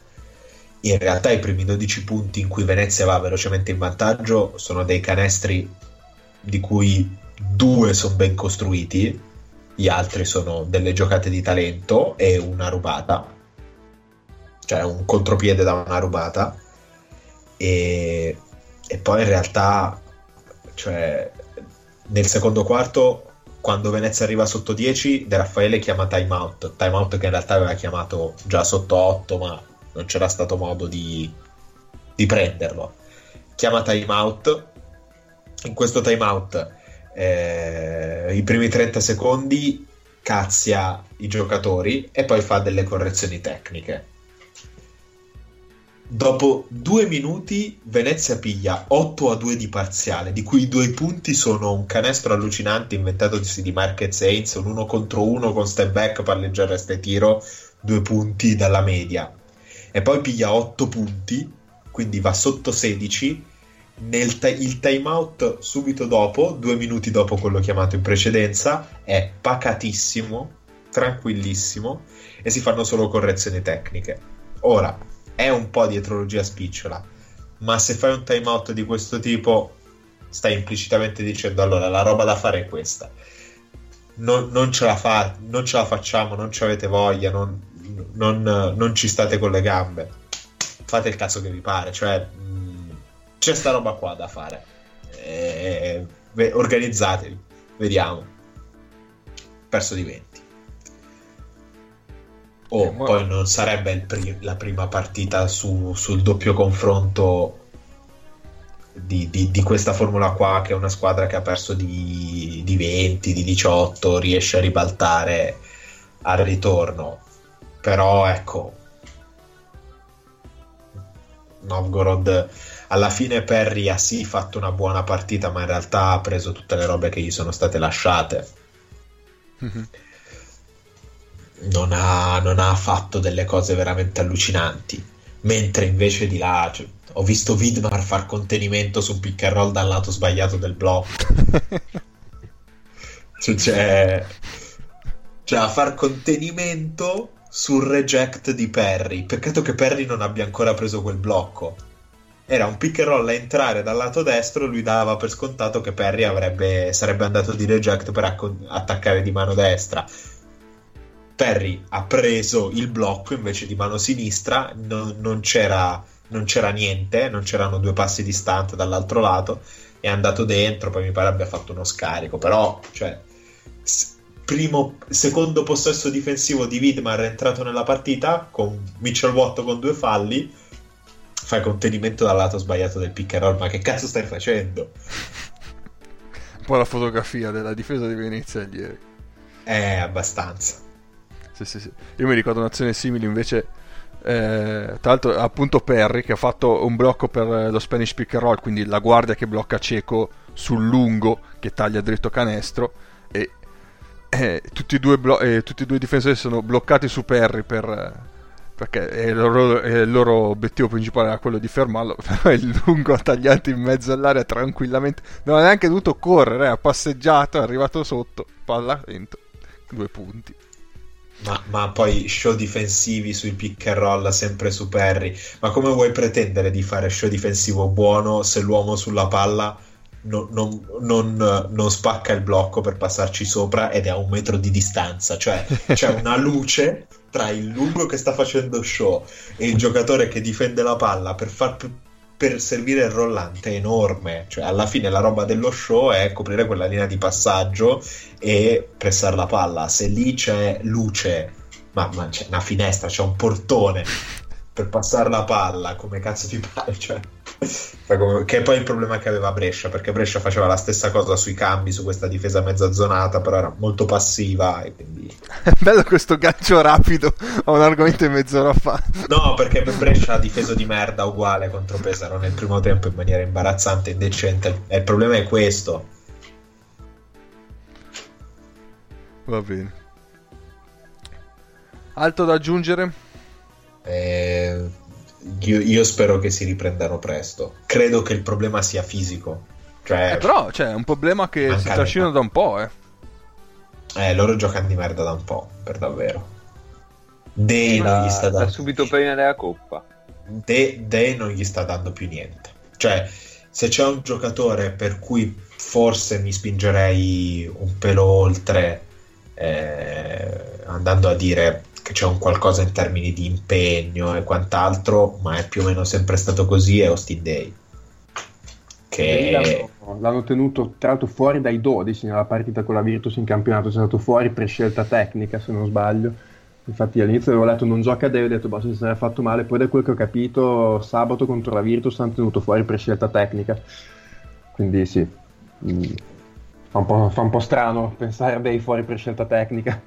in realtà i primi 12 punti in cui Venezia va velocemente in vantaggio sono dei canestri di cui due sono ben costruiti, gli altri sono delle giocate di talento e una rubata, cioè un contropiede da una rubata. E, e poi in realtà, cioè, nel secondo quarto, quando Venezia arriva sotto 10, De Raffaele chiama timeout, timeout che in realtà aveva chiamato già sotto 8, ma non c'era stato modo di, di prenderlo. Chiama timeout. In questo timeout, eh, i primi 30 secondi cazzia i giocatori e poi fa delle correzioni tecniche. Dopo due minuti Venezia piglia 8 a 2 di parziale, di cui i due punti sono un canestro allucinante inventato di Marquez Haynes, un 1 contro 1 con step back, palleggiare e tiro, due punti dalla media e poi piglia 8 punti, quindi va sotto 16. Nel t- il timeout subito dopo, due minuti dopo quello chiamato in precedenza, è pacatissimo, tranquillissimo e si fanno solo correzioni tecniche. Ora, è un po' di etrologia spicciola, ma se fai un timeout di questo tipo, stai implicitamente dicendo allora la roba da fare è questa. Non, non, ce, la fa, non ce la facciamo, non ci avete voglia, non, non, ci state con le gambe. Fate il cazzo che vi pare, cioè mh, c'è sta roba qua da fare. E, eh, organizzatevi, vediamo. Perso di 20. Oh, eh, poi non sarebbe pri- la prima partita su, sul doppio confronto di, di, di, questa formula qua, che è una squadra che ha perso di, di 20, di 18, riesce a ribaltare al ritorno però ecco Novgorod alla fine Perry ha sì fatto una buona partita ma in realtà ha preso tutte le robe che gli sono state lasciate mm-hmm. Non, ha, non, ha, fatto delle cose veramente allucinanti mentre invece di là cioè, ho visto Widmar far contenimento su un pick and roll dal lato sbagliato del blocco *laughs* cioè, cioè, cioè a far contenimento sul reject di Perry. Peccato che Perry non abbia ancora preso quel blocco. Era un pick and roll a entrare dal lato destro, lui dava per scontato che Perry avrebbe, sarebbe andato di reject per acc- attaccare di mano destra. Perry ha preso il blocco invece di mano sinistra, non, non, c'era, non c'era niente, non c'erano due passi distanti dall'altro lato, è andato dentro, poi mi pare abbia fatto uno scarico, però cioè, primo, secondo possesso difensivo di Widmar è entrato nella partita con Mitchell Watt con due falli fai contenimento dal lato sbagliato del pick and roll ma che cazzo stai facendo? un po' la fotografia della difesa di Venezia ieri eh abbastanza sì, sì, sì. io mi ricordo un'azione simile invece eh, tra l'altro appunto Perry che ha fatto un blocco per lo Spanish pick and roll quindi la guardia che blocca cieco sul lungo che taglia dritto canestro e eh, tutti, e blo- eh, tutti, e due i difensori sono bloccati su Perry per, perché il loro, il loro, obiettivo principale era quello di fermarlo, *laughs* però il lungo ha tagliato in mezzo all'area tranquillamente, non ha neanche dovuto correre, ha passeggiato, è arrivato sotto, palla dentro, due punti. Ma, ma, poi show difensivi sui pick and roll sempre su Perry, ma come vuoi pretendere di fare show difensivo buono se l'uomo sulla palla non, non, non, non, spacca il blocco per passarci sopra ed è a un metro di distanza, cioè c'è *laughs* una luce tra il lungo che sta facendo show e il giocatore che difende la palla per, far, per servire il rollante è enorme, cioè alla fine la roba dello show è coprire quella linea di passaggio e pressare la palla, se lì c'è luce ma, ma c'è una finestra, c'è un portone per passare la palla, come cazzo ti pare? *laughs* Cioè, che è poi il problema che aveva Brescia, perché Brescia faceva la stessa cosa sui cambi, su questa difesa mezza zonata, però era molto passiva e quindi... *laughs* Bello questo gancio rapido a un argomento in mezz'ora fa. No, perché Brescia ha difeso di merda uguale contro Pesaro nel primo tempo in maniera imbarazzante indecente, e il problema è questo. Va bene. Altro da aggiungere? Eh, io, io, spero che si riprendano presto. Credo che il problema sia fisico. Cioè, eh, però c'è cioè, un problema che si trascina da un po', eh. Eh, loro giocano di merda da un po', per davvero. Dei non gli sta dando. subito prima della coppa. De, De non gli sta dando più niente. Cioè, se c'è un giocatore per cui forse mi spingerei un pelo oltre, eh, andando a dire che c'è un qualcosa in termini di impegno e quant'altro, ma è più o meno sempre stato così, è Austin Day. Che... L'hanno, l'hanno, tenuto tra l'altro fuori dai 12 nella partita con la Virtus in campionato, è stato fuori per scelta tecnica se non sbaglio. Infatti all'inizio avevo letto non gioca Dave, ho detto boh, si sarà fatto male, poi da quel che ho capito sabato contro la Virtus hanno tenuto fuori per scelta tecnica. Quindi sì, mm, fa, un fa, un po', strano pensare a Dave fuori per scelta tecnica.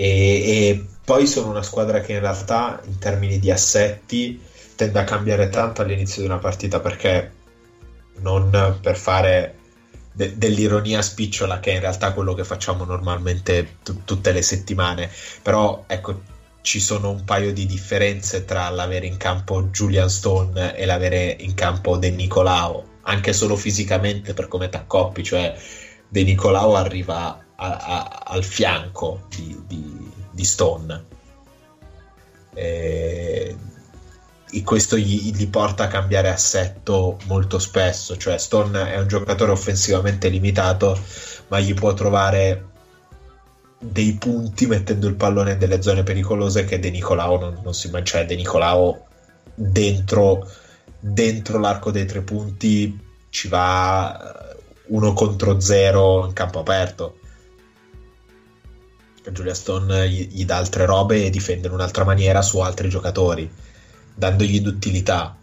E, e, poi sono una squadra che in realtà in termini di assetti tende a cambiare tanto all'inizio di una partita perché non per fare de- dell'ironia spicciola che è in realtà quello che facciamo normalmente t- tutte le settimane. Però ecco ci sono un paio di differenze tra l'avere in campo Julian Stone e l'avere in campo De Nicolao anche solo fisicamente per come t'accoppi cioè De Nicolao arriva a, a, al fianco di, di, di Stone e questo gli, gli, porta a cambiare assetto molto spesso, cioè Stone è un giocatore offensivamente limitato, ma gli può trovare dei punti mettendo il pallone in delle zone pericolose che De Nicolao non, non si cioè De Nicolao dentro, dentro l'arco dei tre punti ci va eh, uno contro zero in campo aperto. Giulia Stone gli, gli dà altre robe e difende in un'altra maniera su altri giocatori dandogli d'utilità.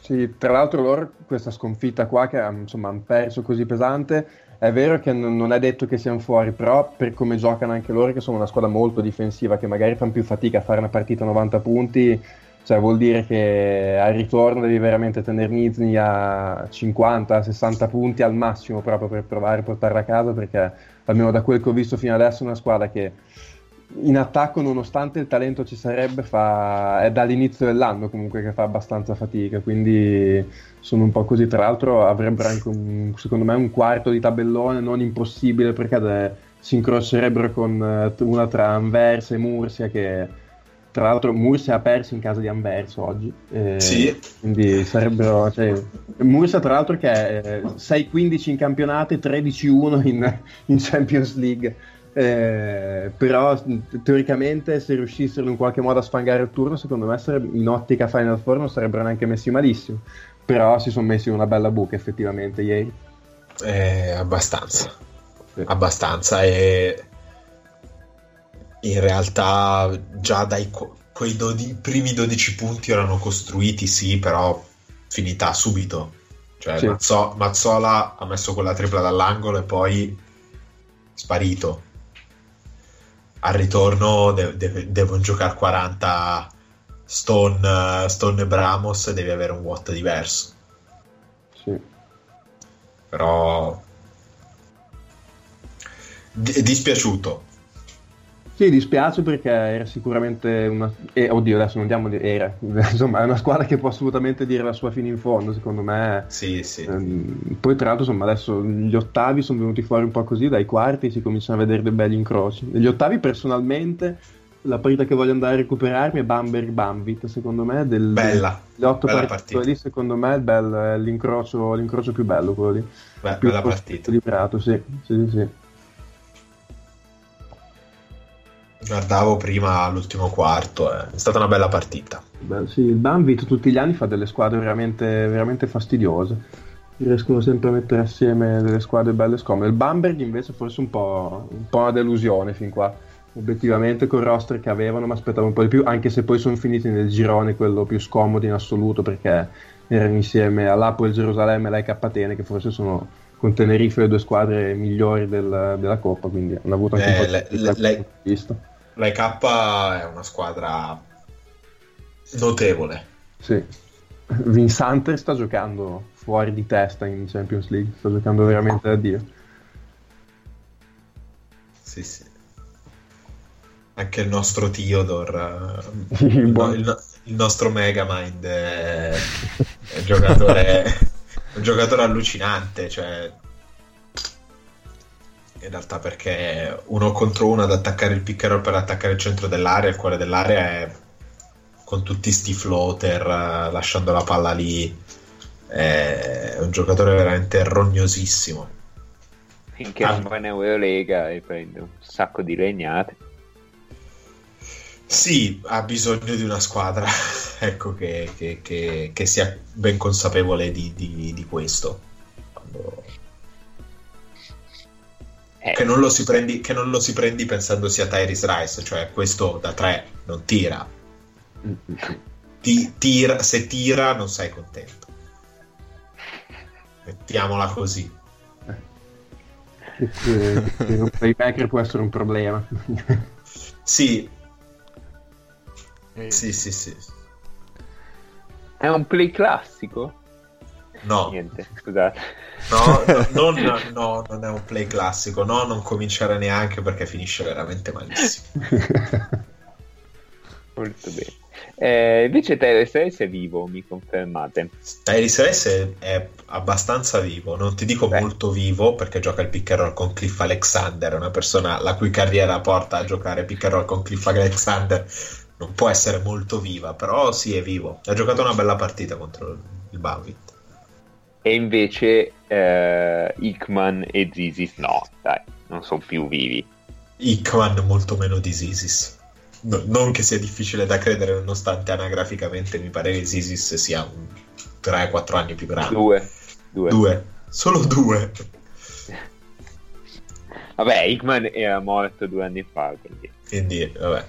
Sì, tra l'altro loro questa sconfitta qua che insomma hanno perso così pesante, è vero che non è detto che siano fuori, però per come giocano anche loro, che sono una squadra molto difensiva, che magari fanno più fatica a fare una partita a 90 punti, cioè vuol dire che al ritorno devi veramente tenere Nizni a 50-60 punti al massimo proprio per provare a portarla a casa, perché almeno da quel che ho visto fino adesso è una squadra che in attacco, nonostante il talento ci sarebbe, fa... è dall'inizio dell'anno comunque che fa abbastanza fatica. Quindi sono un po' così. Tra l'altro, avrebbero anche un, secondo me un quarto di tabellone non impossibile perché de... si incrocerebbero con uh, una tra Anversa e Mursia. Che tra l'altro, Mursia ha perso in casa di Anversa oggi. Eh, sì. Quindi sarebbero. Cioè, Mursia, tra l'altro, che è 6-15 in campionato e 13-1 in, in Champions League eh, però teoricamente se riuscissero in qualche modo a sfangare il turno secondo me sarebbe, in ottica Final Four non sarebbero neanche messi malissimo però si sono messi in una bella buca effettivamente ieri eh, abbastanza sì. abbastanza e in realtà già dai quei dodi, primi 12 punti erano costruiti sì però finita subito cioè sì. Mazzo, Mazzola ha messo quella tripla dall'angolo e poi sparito al ritorno de- de- devono giocare 40 Stone, Stone e Bramos e devi avere un watt diverso. Sì. Però D- dispiaciuto sì, dispiace perché era sicuramente una... Eh, oddio, adesso non dire era. *laughs* Insomma, è una squadra che può assolutamente dire la sua fine in fondo, secondo me. Sì, sì. Ehm, poi tra l'altro, insomma, adesso gli ottavi sono venuti fuori un po' così, dai quarti si cominciano a vedere dei belli incroci. Negli ottavi, personalmente, la partita che voglio andare a recuperarmi è Bamberg Bambit, secondo me. Del, bella. Le otto bella partite lì, secondo me, è, bello, è l'incrocio, l'incrocio, più bello quello lì. Beh, più bella partita. Liberato, sì, sì, sì. Guardavo prima l'ultimo quarto, eh. è stata una bella partita. Beh, sì, il Banvit tutti gli anni fa delle squadre veramente, veramente fastidiose. Riescono sempre a mettere assieme delle squadre belle e scomode. Il Bamberg invece forse un po', un po' una delusione fin qua. Obiettivamente col roster che avevano mi aspettavo un po' di più, anche se poi sono finiti nel girone quello più scomodo in assoluto perché erano insieme all'Apo il Gerusalemme e l'Ek Atene che forse sono con Tenerife le due squadre migliori del, della Coppa, quindi hanno avuto anche eh, un po' di le, le, vista la K è una squadra notevole. Sì. Vincenter sta giocando fuori di testa in Champions League, sta giocando veramente da Dio. Sì, sì. Anche il nostro Theodore, *laughs* il, no, il, il nostro Megamind è, è un, giocatore, *laughs* un giocatore allucinante, cioè in realtà perché uno contro uno ad attaccare il pick per attaccare il centro dell'area, il cuore dell'area è con tutti sti floater, eh, lasciando la palla lì, è un giocatore veramente rognosissimo. Finché Ah. non va in Eurolega e prende un sacco di legnate. Sì, ha bisogno di una squadra *laughs* ecco, che, che- che- che sia ben consapevole di, di- di questo. Quando- Eh, Che, non lo si prendi, che non lo si prendi pensando sia Tyrese Rice, cioè questo da tre non tira. Ti- tira- se tira non sei contento. Mettiamola così. Un playmaker può essere un problema. Sì, E- sì, sì, sì. È un play classico? No, Niente, scusate. no, no, *laughs* non, no, non è un play classico. No, non cominciare neanche perché finisce veramente malissimo. *laughs* Molto bene. Eh, invece Terence Rice è vivo, mi confermate? Tyrese è, è abbastanza vivo, non ti dico Beh. molto vivo perché gioca il pick and roll con Cliff Alexander, una persona la cui carriera porta a giocare pick and roll con Cliff Alexander. Non può essere molto viva, però sì, è vivo. Ha giocato una bella partita contro il Bavit. E invece eh, Hickman e Zizis no, dai, non sono più vivi. Hickman molto meno di Zisis. No- non che sia difficile da credere, nonostante anagraficamente mi pare che Zisis sia un 3-4 anni più grande. Due. Due. Due. Solo due. Vabbè, Hickman era morto due anni fa, quindi... Quindi, vabbè.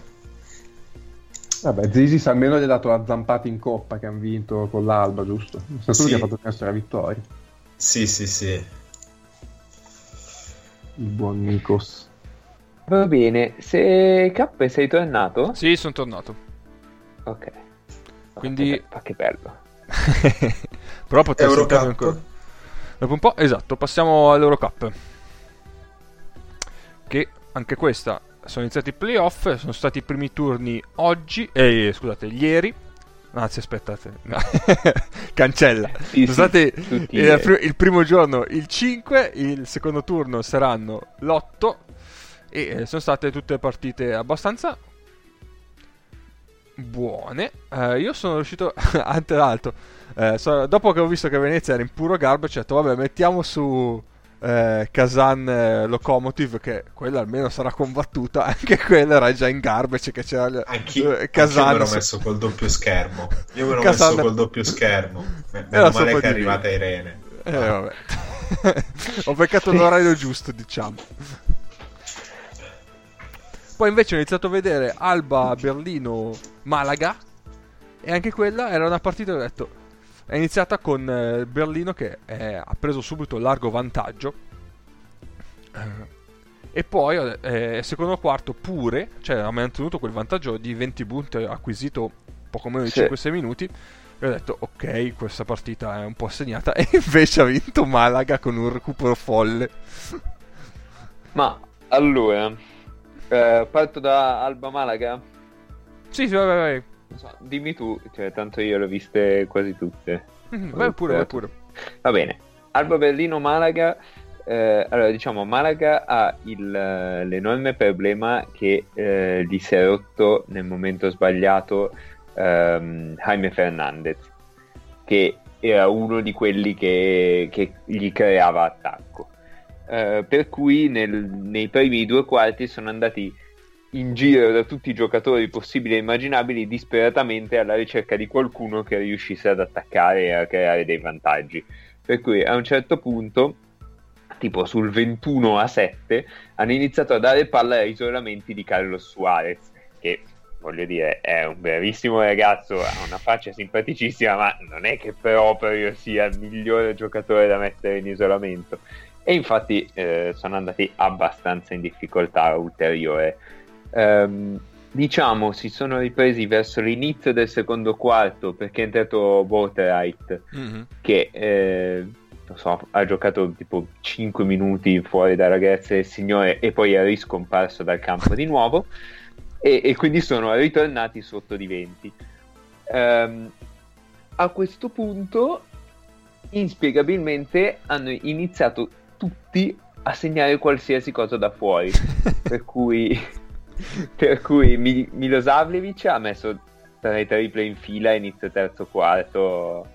Vabbè, Zisis almeno gli ha dato la zampata in coppa che hanno vinto con l'Alba, giusto? È stato lui Sì. che ha fatto la vittoria. Sì, sì, sì. Il buon Nikos. Va bene, se K sei tornato? Sì, sono tornato. Ok. Quindi- Ma che bello. *laughs* Però potrei sentarmi ancora. Dopo un po', esatto, passiamo all'Eurocup. Che anche questa sono iniziati i playoff, sono stati i primi turni oggi, eh, scusate, ieri. Anzi, aspettate, no. *laughs* cancella. Sì, sono sì, stati il, ieri. pri- il primo giorno il 5, il secondo turno saranno l'8 e eh, sono state tutte partite abbastanza buone. Eh, io sono riuscito, *laughs* tra l'altro, eh, so- dopo che ho visto che Venezia era in puro garbage, ho detto vabbè mettiamo su eh, Kazan eh, Locomotive che quella almeno sarà combattuta, *laughs* anche quella era già in garbage che c'era Anchi, eh, anch'io me Kazan l'ho messo col doppio schermo. Io me l'ho Kazan- messo col doppio schermo. Me- Meno male che è arrivata Irene. Eh, vabbè. *laughs* Ho beccato l'orario giusto, diciamo. Poi invece ho iniziato a vedere Alba Berlino Malaga e anche quella era una partita ho detto è iniziata con eh, Berlino che eh, ha preso subito largo vantaggio Eh, e poi eh, secondo quarto pure, cioè ha mantenuto quel vantaggio di 20 punti acquisito poco meno di Sì. 5-6 minuti e ho detto ok questa partita è un po' segnata *laughs* e invece ha vinto Malaga con un recupero folle Ma allora, eh, parto da Alba Malaga? sì sì vai vai, vai. So, dimmi tu, cioè, tanto io le ho viste quasi tutte. Mhm, vai pure vai pure Va bene. Alba Berlino Malaga. eh, allora, diciamo, Malaga ha il, eh, l'enorme problema che eh, gli si è rotto nel momento sbagliato ehm, Jaime Fernandez, che era uno di quelli che, che gli creava attacco. Eh, per cui nel- nei primi due quarti sono andati in giro da tutti i giocatori possibili e immaginabili disperatamente alla ricerca di qualcuno che riuscisse ad attaccare e a creare dei vantaggi. Per cui a un certo punto, tipo sul 21 a 7, hanno iniziato a dare palla ai isolamenti di Carlos Suarez, che voglio dire è un bravissimo ragazzo, ha una faccia simpaticissima, ma non è che proprio sia il migliore giocatore da mettere in isolamento. E infatti eh, sono andati abbastanza in difficoltà ulteriore. Ehm, diciamo si sono ripresi verso l'inizio del secondo quarto perché è entrato Boatwright Mhm. che eh, non so, ha giocato tipo 5 minuti fuori dalla grazia del Signore e poi è riscomparso dal campo di nuovo e, e quindi sono ritornati sotto di 20 Ehm, a questo punto inspiegabilmente hanno iniziato tutti a segnare qualsiasi cosa da fuori. *laughs* per cui, *laughs* per cui Milosavljevic ha messo tre triple in fila inizio terzo quarto.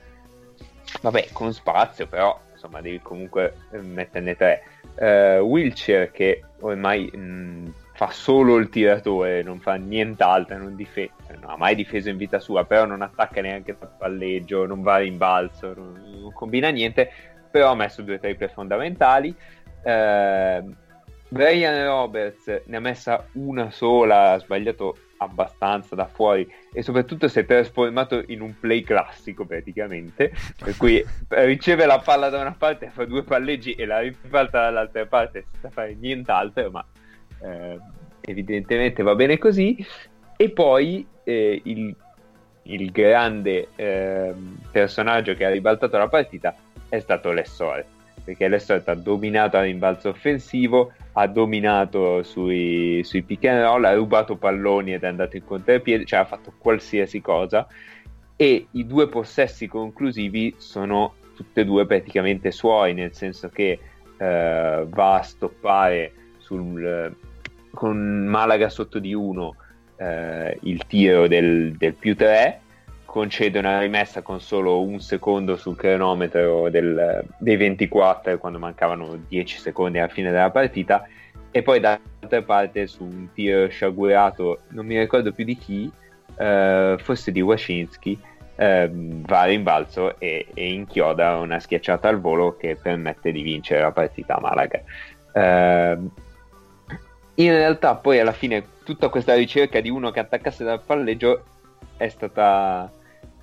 Vabbè, con spazio, però insomma devi comunque metterne tre. Uh, Wilcher che ormai mh, fa solo il tiratore, non fa nient'altro, non, difende, non ha mai difeso in vita sua, però non attacca neanche il palleggio, non va in balzo, non, non, combina niente, però ha messo due triple fondamentali. Eh, Brian Roberts ne ha messa una sola, ha sbagliato abbastanza da fuori e soprattutto si è trasformato in un play classico praticamente per cui *laughs* riceve la palla da una parte fa due palleggi e la ribalta dall'altra parte senza fare nient'altro ma eh, evidentemente va bene così. E poi eh, il, il, grande eh, personaggio che ha ribaltato la partita è stato Lessore, perché Lessore ha dominato a rimbalzo offensivo, ha dominato sui, sui pick and roll, ha rubato palloni ed è andato in contropiede, cioè ha fatto qualsiasi cosa. E i due possessi conclusivi sono tutti e due praticamente suoi, nel senso che eh, va a stoppare sul, con Malaga sotto di 1 eh, il tiro del, del, più 3, concede una rimessa con solo un secondo sul cronometro del, dei 24 quando mancavano 10 secondi alla fine della partita e poi dall'altra parte su un tiro sciagurato, non mi ricordo più di chi, eh, forse di Wasinski, eh, va a rimbalzo e, e, inchioda una schiacciata al volo che permette di vincere la partita a Malaga. Eh, in realtà poi alla fine tutta questa ricerca di uno che attaccasse dal palleggio è stata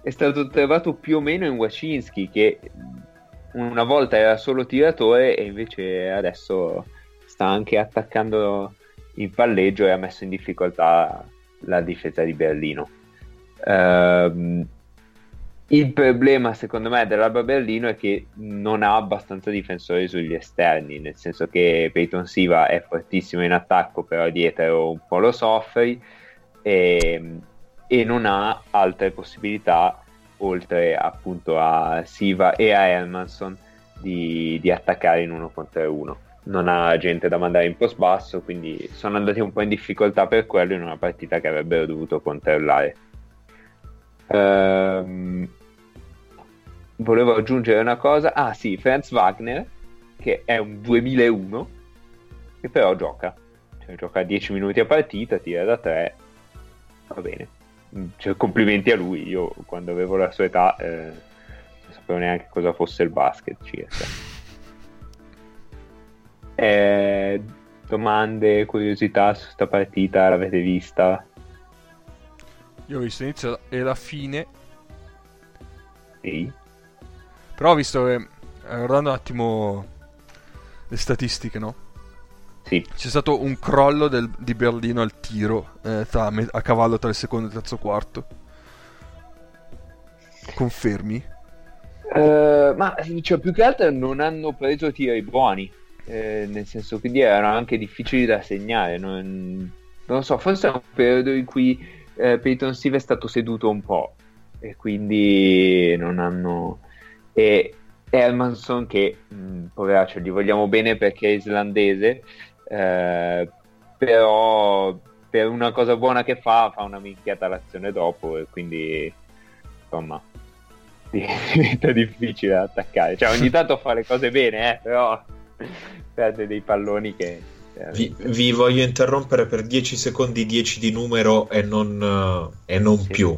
è stato trovato più o meno in Wacinski che una volta era solo tiratore e invece adesso sta anche attaccando il palleggio e ha messo in difficoltà la difesa di Berlino. Uh, il problema, secondo me, dell'Alba Berlino è che non ha abbastanza difensori sugli esterni, nel senso che Peyton Siva è fortissimo in attacco, però dietro un po' lo soffri e, e non ha altre possibilità, oltre appunto a Siva e a Hermanson, di, di attaccare in uno contro uno. Non ha gente da mandare in post basso, quindi sono andati un po' in difficoltà per quello in una partita che avrebbero dovuto controllare. Um, volevo aggiungere una cosa. Ah sì, Franz Wagner, che è un 2001, che però gioca. Cioè, gioca 10 minuti a partita, tira da 3, va bene. Cioè, complimenti a lui. Io quando avevo la sua età eh, non sapevo neanche cosa fosse il basket circa. Eh, domande, curiosità su questa partita, l'avete vista? Io ho visto l'inizio e la fine. Sì. Però ho visto che, eh, guardando un attimo le statistiche, no? Sì. C'è stato un crollo del, di Berlino al tiro eh, tra, a cavallo tra il secondo e il terzo quarto. Confermi? Uh, ma cioè, più che altro non hanno preso tiri buoni. Eh, nel senso, quindi erano anche difficili da segnare. Non, non lo so, forse è un periodo in cui eh, Peyton Steve è stato seduto un po' e quindi non hanno e Hermanson che mh, poveraccio gli vogliamo bene perché è islandese eh, però per una cosa buona che fa fa una minchiata l'azione dopo e quindi insomma *laughs* diventa difficile da attaccare cioè ogni tanto fa le cose bene eh, però *laughs* perde dei palloni che vi, vi, voglio interrompere per 10 secondi 10 di numero e non, e non sì. più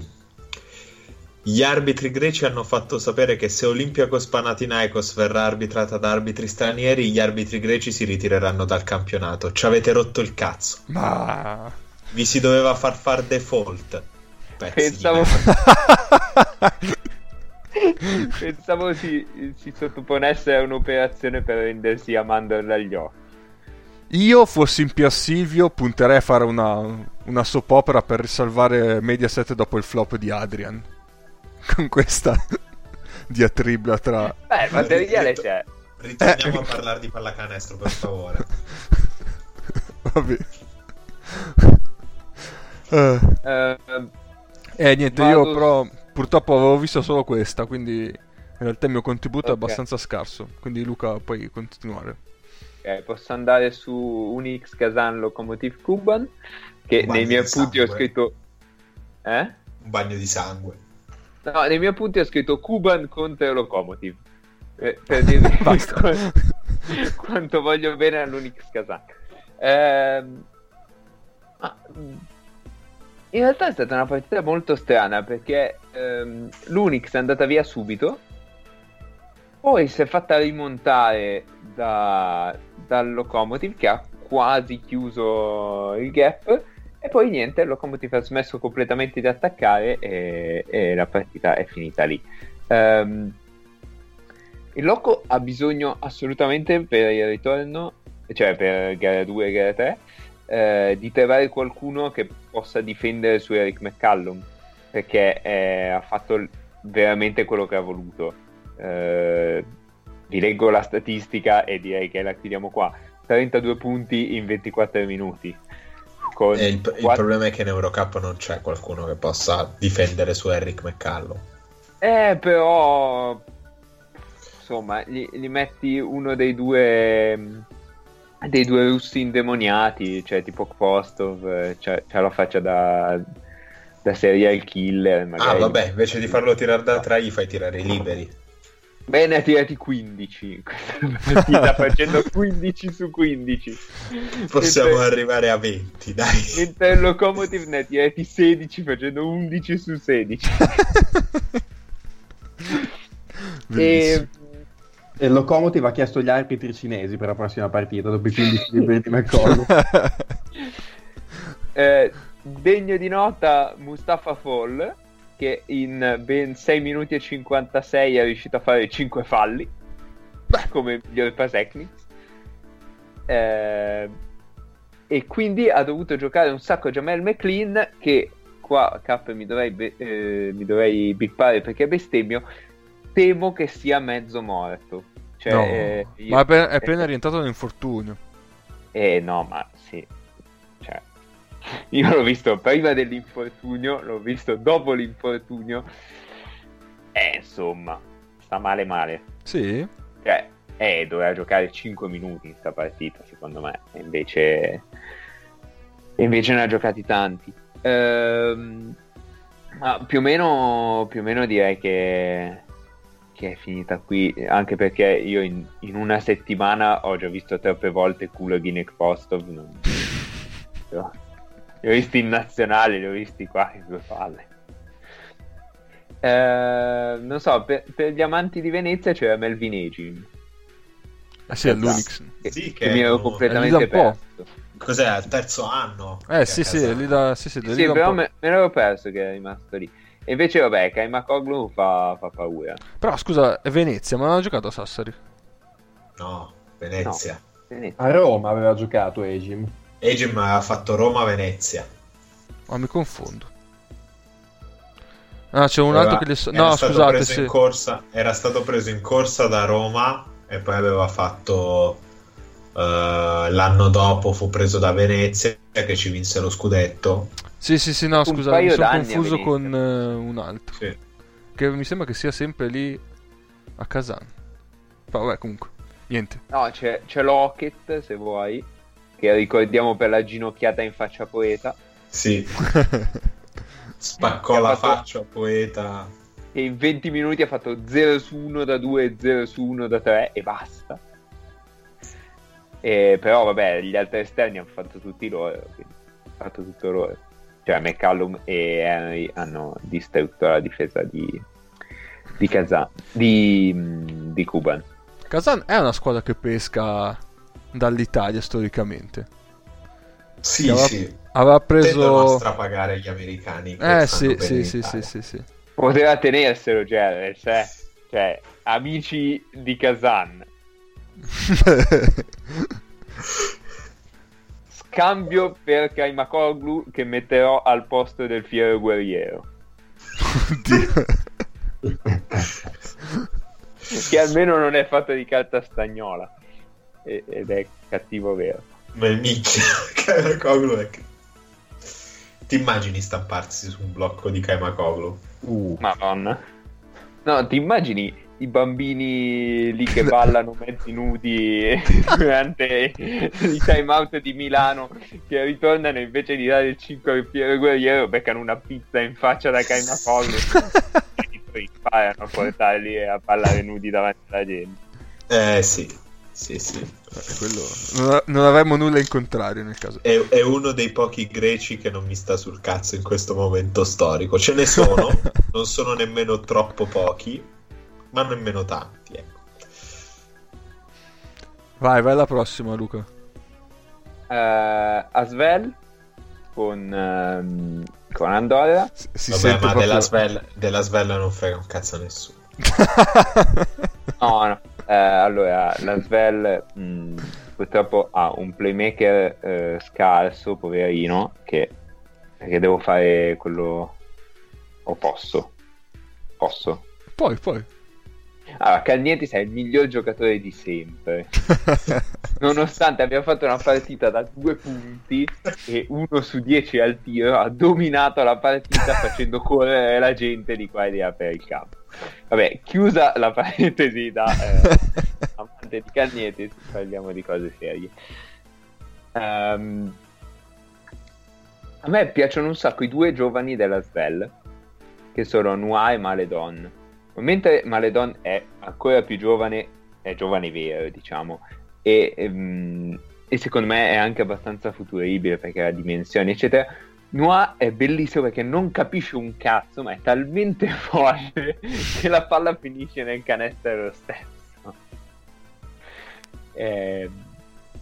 gli arbitri greci hanno fatto sapere che se Olympiakos Panathinaikos verrà arbitrata da arbitri stranieri, gli arbitri greci si ritireranno dal campionato. Ci avete rotto il cazzo. Ma vi si doveva far far default. Pensavo *laughs* Pensavo si, si sottoponesse a un'operazione per rendersi a mandorla agli occhi. Io fossi in Pier Silvio punterei a fare una, una soap opera per risalvare Mediaset dopo il flop di Adrian. Con questa *laughs* diatribla tra... Beh, il materiale c'è. Ritorniamo eh. a parlare di pallacanestro, per favore. Vabbè. Uh. Uh, eh, niente, vado... io però purtroppo avevo visto solo questa, quindi in realtà il mio contributo okay. è abbastanza scarso. Quindi Luca puoi continuare. Ok, posso andare su Unix Kazan Locomotive Kuban, che nei miei appunti ho scritto... Eh? Un bagno di sangue. No, nei miei appunti ho scritto Kuban contro Locomotive. Eh, per dirvi *laughs* quanto voglio bene all'Unix Kazan. Ehm, ma, mh, in realtà è stata una partita molto strana perché ehm, l'Unix è andata via subito, poi si è fatta rimontare da, dal Locomotive che ha quasi chiuso il gap e poi niente, il Locomotive ha smesso completamente di attaccare e, e la partita è finita lì. Ehm, il Loco ha bisogno assolutamente per il ritorno, cioè per gara 2 e gara 3, eh, di trovare qualcuno che possa difendere su Eric McCallum perché eh, ha fatto veramente quello che ha voluto. Eh, vi leggo la statistica e direi che la chiudiamo qua: 32 punti in 24 minuti. Con il, il quatt- problema è che in Eurocup non c'è qualcuno che possa difendere su Eric McCallum. Eh, però. Insomma, gli, gli metti uno dei due. dei due russi indemoniati, cioè tipo Kostov, eh, c'ha, c'ha la faccia da. da serial killer. Ah, Magari. vabbè, invece di farlo tirare da 3, gli fai tirare i liberi. Beh, ne ha tirati 15 in *laughs* questa partita, facendo 15 su 15. Possiamo Mentre- arrivare a 20, dai. Mentre il Locomotive ne ha tirati 16 facendo 11 su 16. *laughs* e, E il Locomotive ha chiesto gli arbitri cinesi per la prossima partita, dopo i 15 liberi di McCollum. *laughs* eh, degno di nota Mustafa Fall che in ben 6 minuti e 56 è riuscito a fare 5 falli come miglior Pasecnic eh, e quindi ha dovuto giocare un sacco Jamel McLean che qua K mi dovrei, be- eh, mi dovrei bippare perché bestemmio temo che sia mezzo morto cioè, No, eh, io- ma è appena, è appena rientrato dall'infortunio. eh no, ma sì. *laughs* Io l'ho visto prima dell'infortunio, l'ho visto dopo l'infortunio. Eh, insomma, sta male male. Sì? Cioè, eh, doveva giocare 5 minuti in sta partita, secondo me. E invece... invece ne ha giocati tanti. Ehm, ma più o meno, più o meno direi che, che è finita qui, anche perché io in, in una settimana ho già visto troppe volte Kulogin e Kostov. Non... *laughs* Li ho visti in nazionale, li ho visti qua in due palle. Eh, non so, per, per gli amanti di Venezia c'era Melvin Egi. Eh sì, è l'Unix. Che, Sì, che che mi ero completamente perso. Cos'è? Al terzo anno? Eh sì, sì, è lì da... Sì, sì, da lì Sì, però me, me l'ero perso che è rimasto lì. E invece, vabbè, Kaimakoglu fa, fa paura. Però scusa, è Venezia, ma non ha giocato a Sassari. No, Venezia. Venezia. A Roma aveva giocato Egim. Egim ha fatto Roma-Venezia. Ma mi confondo. Ah, c'è un Aveva- altro che le... so- era No, stato scusate, preso sì. in corsa, era stato preso in corsa da Roma e poi aveva fatto eh, l'anno dopo fu preso da Venezia che ci vinse lo scudetto. Sì, sì, sì, no, scusa, mi sono confuso con eh, un altro. Sì. Che mi sembra che sia sempre lì a Kazan. Vabbè, comunque, niente. No, c'è, c'è Lockett, se vuoi, che ricordiamo per la ginocchiata in faccia poeta. Sì, *laughs* spaccò la fatto- faccia poeta. E in 20 minuti ha fatto 0 su 1 da 2 e 0 su 1 da 3 e basta. E, però vabbè, gli altri esterni hanno fatto tutti loro, quindi hanno fatto tutto loro. Cioè McCallum e Henry hanno distrutto la difesa di, di Kazan, di, di Kuban. Kazan è una squadra che pesca dall'Italia storicamente. Sì, Aveva- sì. Aveva Tendono a preso... strapagare gli americani. Eh sì, sì, sì, sì, sì, sì. Poteva tenerselo Gerrels, eh? Cioè, amici di Kazan. *laughs* Scambio per Kaimakoglu che metterò al posto del fiero guerriero. Oddio. Che almeno non è fatto di carta stagnola. E- ed è cattivo vero. Ma il minchia, *laughs* Kaimakoglu è... Ti immagini stamparsi su un blocco di Kaimakoglu? Uh, Madonna. No, ti immagini i bambini lì che *laughs* ballano mezzi nudi *laughs* durante i time out di Milano che ritornano invece di dare il 5 al Piero Guerriero beccano una pizza in faccia da Kaina Foglu e poi imparano a portarli a ballare nudi davanti alla gente Eh sì, sì, sì. Eh, quello... non, non avremmo nulla in contrario nel caso. È, è uno dei pochi greci che non mi sta sul cazzo in questo momento storico. Ce ne sono, *laughs* non sono nemmeno troppo pochi, ma nemmeno tanti. Ecco. Vai, vai alla prossima, Luca. Eh, Asvel con, ehm, con Andorra Si, si Vabbè, sente ma proprio... della, Svel, della Svella non frega un cazzo a nessuno. *laughs* No, no. Eh, allora, la Svel mh, purtroppo ha un playmaker eh, scarso, poverino, che, che devo fare quello... O posso? Posso? Poi, poi. Allora, Calnietis è il miglior giocatore di sempre. *laughs* Nonostante abbia fatto una partita da due punti e uno su dieci al tiro, ha dominato la partita facendo *laughs* correre la gente di qua e di là per il campo. Vabbè, chiusa la *laughs* parentesi da eh, amante di Calnietis, parliamo di cose serie. Ehm, a me piacciono un sacco i due giovani della Svel, che sono Noir e Maledon. Mentre Maledon è ancora più giovane, è giovane vero, diciamo, e, ehm, e secondo me è anche abbastanza futuribile perché ha dimensioni, eccetera. Noir è bellissimo perché non capisce un cazzo, ma è talmente *laughs* forte che la palla finisce nel canestro lo stesso. E,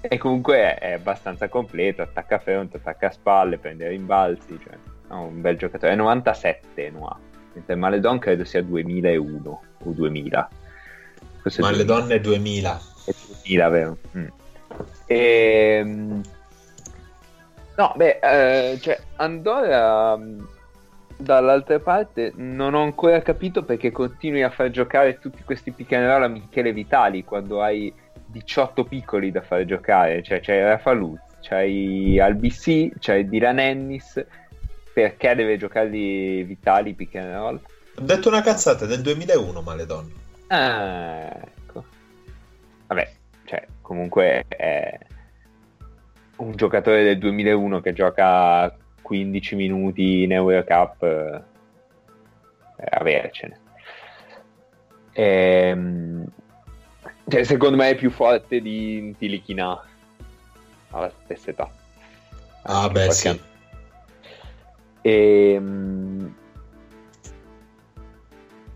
e comunque è, è abbastanza completo, attacca fronte, attacca spalle, prende rimbalzi, cioè, è un bel giocatore. È 97 Noir, mentre Maledon credo sia 2001 o 2000. Forse Ma le 2000. donne 2000. È 2000, vero? Mm. Ehm, No, beh, eh, cioè, Andorra mh, dall'altra parte non ho ancora capito perché continui a far giocare tutti questi pick and roll a Michele Vitali quando hai 18 piccoli da far giocare, cioè c'hai Rafaluz, c'hai Albc, c'hai Dylan Ennis, perché deve giocarli Vitali pick and roll? Ho detto una cazzata del 2001, maledonna. Ah, ecco. Vabbè, cioè, comunque è un giocatore del 2001 che gioca 15 minuti in Eurocup, eh, avercene. Ehm, cioè, secondo me è più forte di Tilichina alla stessa età. Ah, Anche beh, sì. anno. Ehm,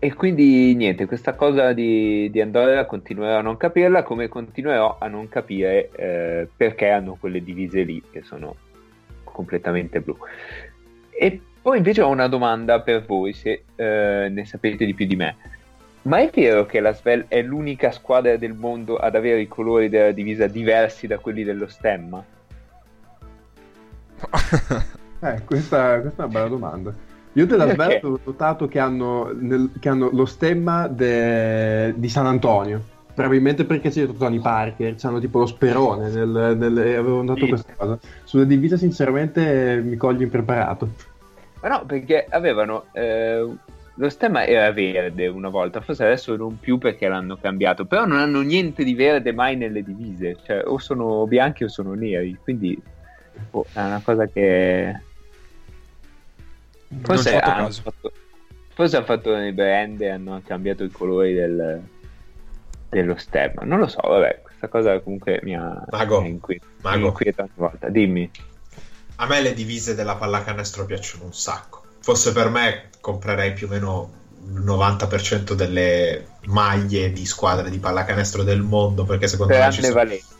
E quindi niente, questa cosa di, di Andorra continuerò a non capirla, come continuerò a non capire eh, perché hanno quelle divise lì che sono completamente blu. E poi invece ho una domanda per voi, se eh, ne sapete di più di me. Ma è vero che la Svel è l'unica squadra del mondo ad avere i colori della divisa diversi da quelli dello stemma? *laughs* Eh, questa, questa è una bella domanda. Io della Perché? Svelto ho notato che hanno, nel- che hanno lo stemma de- di San Antonio. Probabilmente perché c'è Tony Parker, c'hanno tipo lo sperone. Nel, nel- e avevo notato Sì. questa cosa. Sulla divisa, sinceramente, mi coglie impreparato. Ma no, perché avevano. eh, lo stemma era verde una volta, forse adesso non più perché l'hanno cambiato. Però non hanno niente di verde mai nelle divise. Cioè, o sono bianchi o sono neri. Quindi boh, è una cosa che. Forse hanno fatto, forse hanno fatto nei brand e hanno cambiato i colori del, dello stemma. Non lo so, vabbè, questa cosa comunque mi ha, Mago, mi ha inquiet- mi ha Mago. inquietato una volta. Dimmi. A me le divise della pallacanestro piacciono un sacco. Fosse per me, comprerei più o meno il 90% delle maglie di squadre di pallacanestro del mondo. Perché secondo me ci sono, Valencia.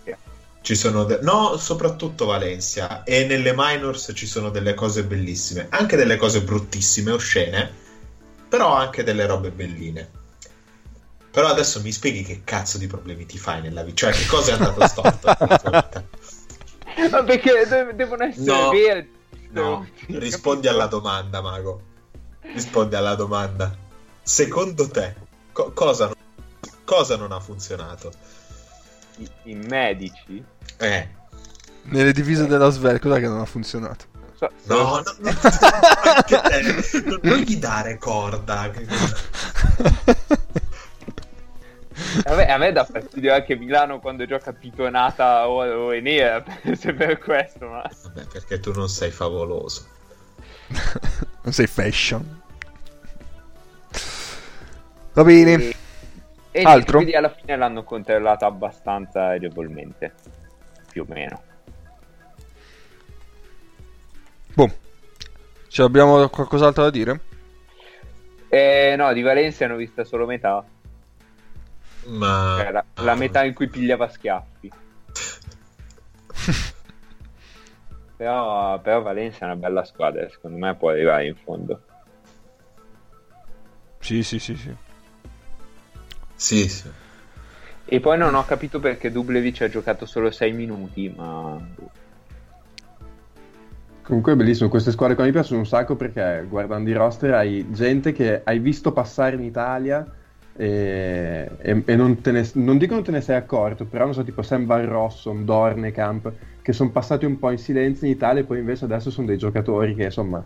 Ci sono de- no, soprattutto Valencia. E nelle minors ci sono delle cose bellissime, anche delle cose bruttissime, oscene, però anche delle robe belline. Però adesso mi spieghi che cazzo di problemi ti fai nella vita, cioè che cosa è andato *laughs* storto nella tua vita. Ma perché de- devono essere No. verdi? No, rispondi alla domanda, Mago. Rispondi alla domanda. Secondo te, co- cosa, non, cosa non ha funzionato? I, i medici? Eh, Nelle divise della Svel, cos'è che non ha funzionato? No, no, no, anche te, non, gli dare corda. A me, a me dà fastidio anche Milano quando gioca pitonata o, o è nera, *laughs* se per questo, ma... Vabbè, perché tu non sei favoloso. *laughs* non sei fashion. Va bene. E, e Altro? quindi alla fine l'hanno controllata abbastanza agevolmente, più o meno. Boh. Ce abbiamo qualcos'altro da dire? Eh, no, di Valencia hanno vista solo metà, Ma... cioè la, la ah, metà in cui pigliava schiaffi. *laughs* Però, però Valencia è una bella squadra, secondo me può arrivare in fondo. Sì, sì, sì, sì. Sì, sì. E poi non ho capito perché Dublevic ha giocato solo 6 minuti, ma... Comunque è bellissimo, queste squadre qua mi piacciono un sacco perché guardando i roster hai gente che hai visto passare in Italia e, e- e non, ne, non dico non te ne sei accorto, però non so, tipo Sam Van Rossum, Dornekamp, che sono passati un po' in silenzio in Italia e poi invece adesso sono dei giocatori che insomma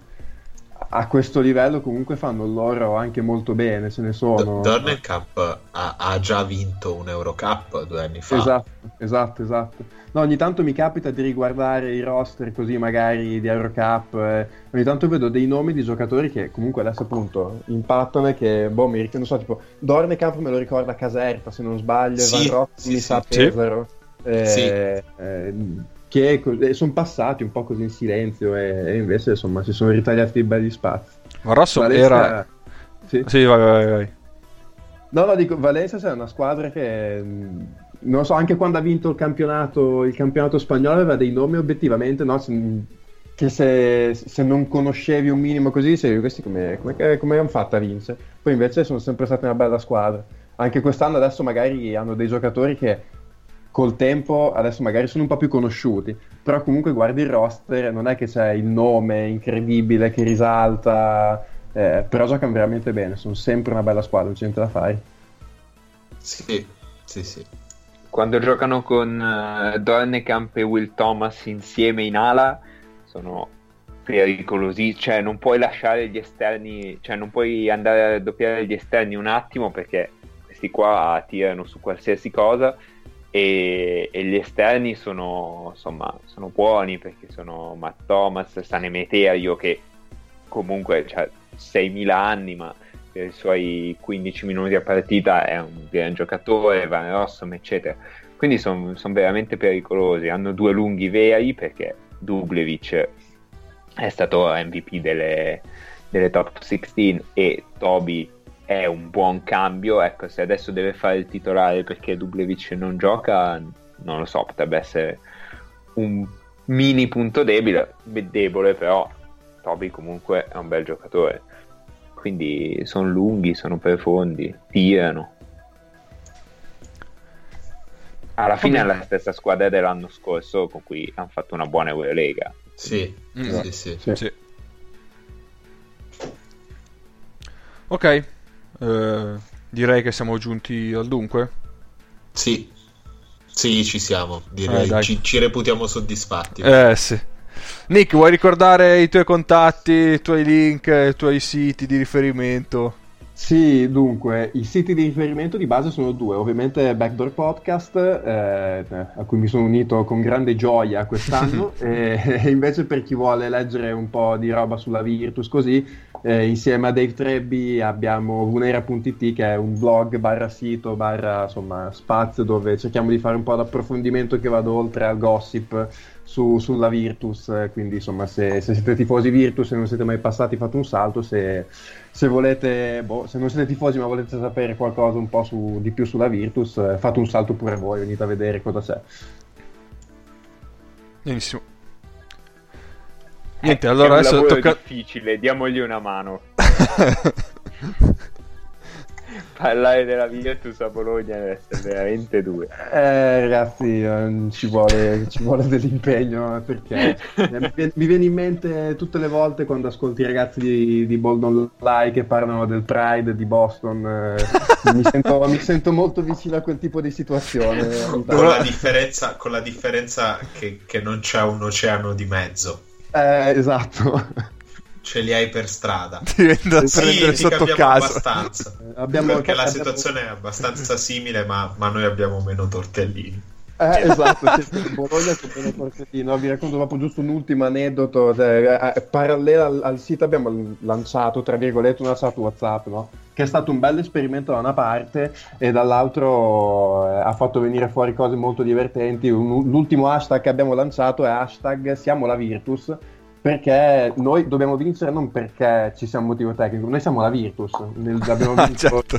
a questo livello comunque fanno loro anche molto bene, ce ne sono. Dornenkamp ha, ha già vinto un Eurocup due anni fa. Esatto, esatto, esatto. No, ogni tanto mi capita di riguardare i roster così magari di Eurocup, eh, ogni tanto vedo dei nomi di giocatori che comunque adesso appunto impattano e che, boh, mi ricordo, non so, tipo Dornekamp me lo ricorda Caserta se non sbaglio, Sì, Van Rossum sì, mi sì. sa Sì. Pesaro, eh, Sì. eh, che sono passati un po' così in silenzio e, e invece insomma si sono ritagliati dei belli spazi. Ma Rosso Valencia- era... Sì. Sì, vai, vai, vai. No, no, dico, Valencia c'è una squadra che, mh, non so, anche quando ha vinto il campionato, il campionato spagnolo aveva dei nomi obiettivamente, no? Se- che se, se non conoscevi un minimo così, dicevi, questi come, come, come hanno fatto a vincere? Poi invece sono sempre stati una bella squadra. Anche quest'anno adesso magari hanno dei giocatori che col tempo adesso magari sono un po' più conosciuti, però comunque guardi il roster, non è che c'è il nome incredibile che risalta, eh, però giocano veramente bene, sono sempre una bella squadra, non c'è niente da fare. Sì, sì, sì. Quando giocano con eh, Dornekamp e Will Thomas insieme in ala sono pericolosi, cioè non puoi lasciare gli esterni, cioè non puoi andare a doppiare gli esterni un attimo perché questi qua tirano su qualsiasi cosa e, e gli esterni sono insomma sono buoni perché sono Matt Thomas, Sanemeterio che comunque ha 6.000 anni ma per i suoi 15 minuti a partita è un gran giocatore, Van Rossum eccetera. Quindi sono veramente pericolosi. Hanno due lunghi veri perché Dublevic è stato MVP delle, delle top 16 e Toby è un buon cambio ecco se adesso deve fare il titolare perché Dublevic non gioca non lo so potrebbe essere un mini punto debole, debole però Toby comunque è un bel giocatore quindi sono lunghi, sono profondi, tirano. Alla fine è la stessa squadra dell'anno scorso con cui hanno fatto una buona Eurolega. Sì, Mm. sì, sì. Sì. Sì. Ok, eh, direi che siamo giunti al dunque. Sì, sì, ci siamo. Eh, Direi dai. ci, ci reputiamo soddisfatti. Eh sì. Nick, vuoi ricordare i tuoi contatti, i tuoi link, i tuoi siti di riferimento? Sì, dunque, i siti di riferimento di base sono due, ovviamente Backdoor Podcast, eh, a cui mi sono unito con grande gioia quest'anno, *laughs* e, e invece per chi vuole leggere un po' di roba sulla Virtus così, eh, insieme a Dave Trebbi abbiamo Vunera.it che è un blog barra sito barra insomma spazio dove cerchiamo di fare un po' d'approfondimento che vada oltre al gossip su- sulla Virtus, quindi insomma se, se siete tifosi Virtus e non siete mai passati fate un salto, se, se volete, boh, se non siete tifosi ma volete sapere qualcosa un po' su- di più sulla Virtus, eh, fate un salto pure voi, venite a vedere cosa c'è. Benissimo. Niente, allora è un adesso tocca... difficile, diamogli una mano. *laughs* Parlare della Virtus a Bologna deve essere veramente due. Eh, ragazzi, eh, ci vuole, ci vuole dell'impegno eh, perché eh, mi viene- in mente tutte le volte quando ascolti i ragazzi di, di Bold Online che parlano del Pride di Boston, eh, mi, sento, mi sento molto vicino a quel tipo di situazione. Con la differenza, con la differenza che, che non c'è un oceano di mezzo. Eh, esatto. Ce li hai per strada. *laughs* Ti vendo a Sì, prendere ti sotto casa. abbastanza. Eh, abbiamo- Perché la abbiamo- situazione è abbastanza simile, ma, ma noi abbiamo meno tortellini. Eh, esatto, sì, Bologna con meno. No, vi racconto proprio giusto un ultimo aneddoto. Cioè, eh, parallelo al, al sito abbiamo lanciato, tra virgolette, una chat WhatsApp, no? Che è stato un bel esperimento da una parte e dall'altro eh, ha fatto venire fuori cose molto divertenti. Un- l'ultimo hashtag che abbiamo lanciato è hashtag siamo la Virtus. Perché noi dobbiamo vincere non perché ci sia un motivo tecnico, noi siamo la Virtus. Nel- *laughs* abbiamo Ah, vinto- certo.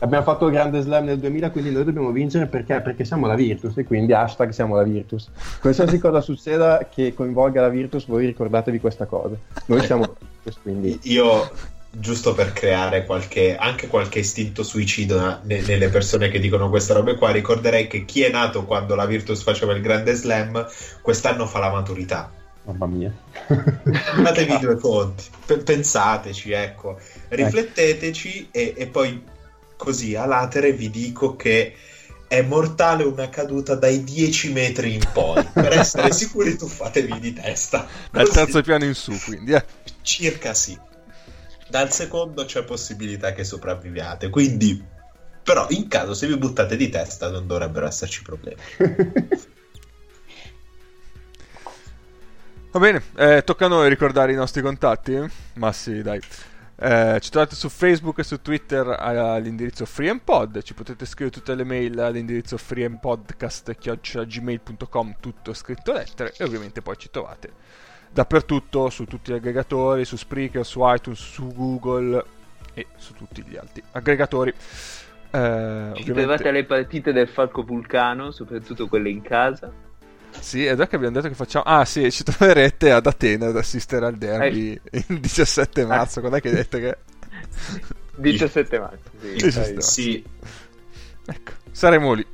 Abbiamo fatto il grande slam nel 2000, quindi noi dobbiamo vincere perché? Perché siamo la Virtus e quindi hashtag siamo la Virtus. Qualsiasi cosa succeda che coinvolga la Virtus, voi ricordatevi questa cosa. Noi siamo la Virtus, quindi *laughs* Io, giusto per creare qualche, anche qualche istinto suicido ne- nelle persone che dicono queste robe qua, ricorderei che chi è nato quando la Virtus faceva il grande slam, quest'anno fa la maturità. Mamma mia. *laughs* Fatevi due conti, Pe- pensateci, ecco, rifletteteci e, e poi così a latere vi dico che è mortale una caduta dai 10 metri in poi. Per essere *laughs* sicuri tuffatevi di testa. Dal terzo piano in su, quindi. Eh. Circa sì. Dal secondo c'è possibilità che sopravviviate, quindi... Però in caso se vi buttate di testa non dovrebbero esserci problemi. *laughs* Va bene, eh, tocca a noi ricordare i nostri contatti. Ma sì, dai. Eh, ci trovate su Facebook e su Twitter all'indirizzo FreeMPod. Ci potete scrivere tutte le mail all'indirizzo freempodcast.gmail.com, tutto scritto lettere. E ovviamente poi ci trovate dappertutto, su tutti gli aggregatori, su Spreaker, su iTunes, su Google e su tutti gli altri aggregatori. Eh, Ci ovviamente- trovate le partite del Falco Vulcano, soprattutto quelle in casa. Sì, ed è che abbiamo detto che facciamo. Ah, sì, ci troverete ad Atene ad assistere al derby il 17 marzo. Quando è che hai detto che. 17 marzo, sì. Sì, sì, dai. sì. Ecco, saremo lì.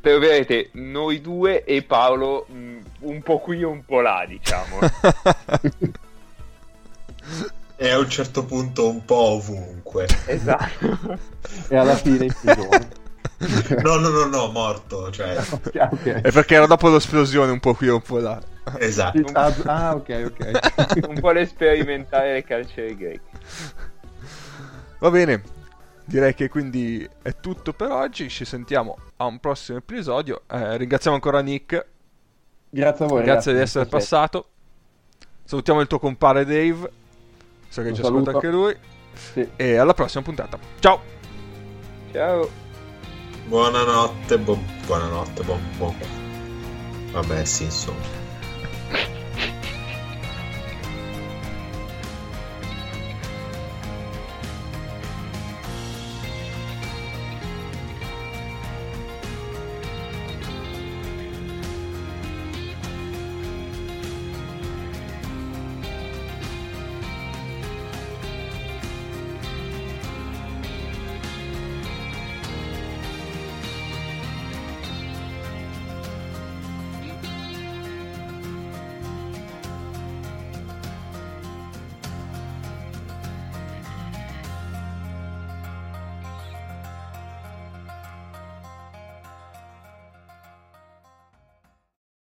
Però vedete, noi due e Paolo mh, un po' qui e un po' là, diciamo. *laughs* e a un certo punto un po' ovunque. esatto. e alla fine in prigione. *laughs* No, no, no, no, morto, cioè... *laughs* ok, ok. È perché era dopo l'esplosione, un po' qui e un po' là. Esatto. Ah, ah, ok, ok. *laughs* un po' l'esperimentare le carceri greche. Va bene, direi che quindi è tutto per oggi. Ci sentiamo a un prossimo episodio. Eh, ringraziamo ancora Nick. Grazie a voi. Grazie ragazzi. di essere passato. Salutiamo il tuo compare Dave. So che Un ci saluto. ascolta anche lui. Sì. E alla prossima puntata. Ciao! Ciao. Buonanotte, bo- buonanotte, buon, buon. Vabbè, sì, insomma.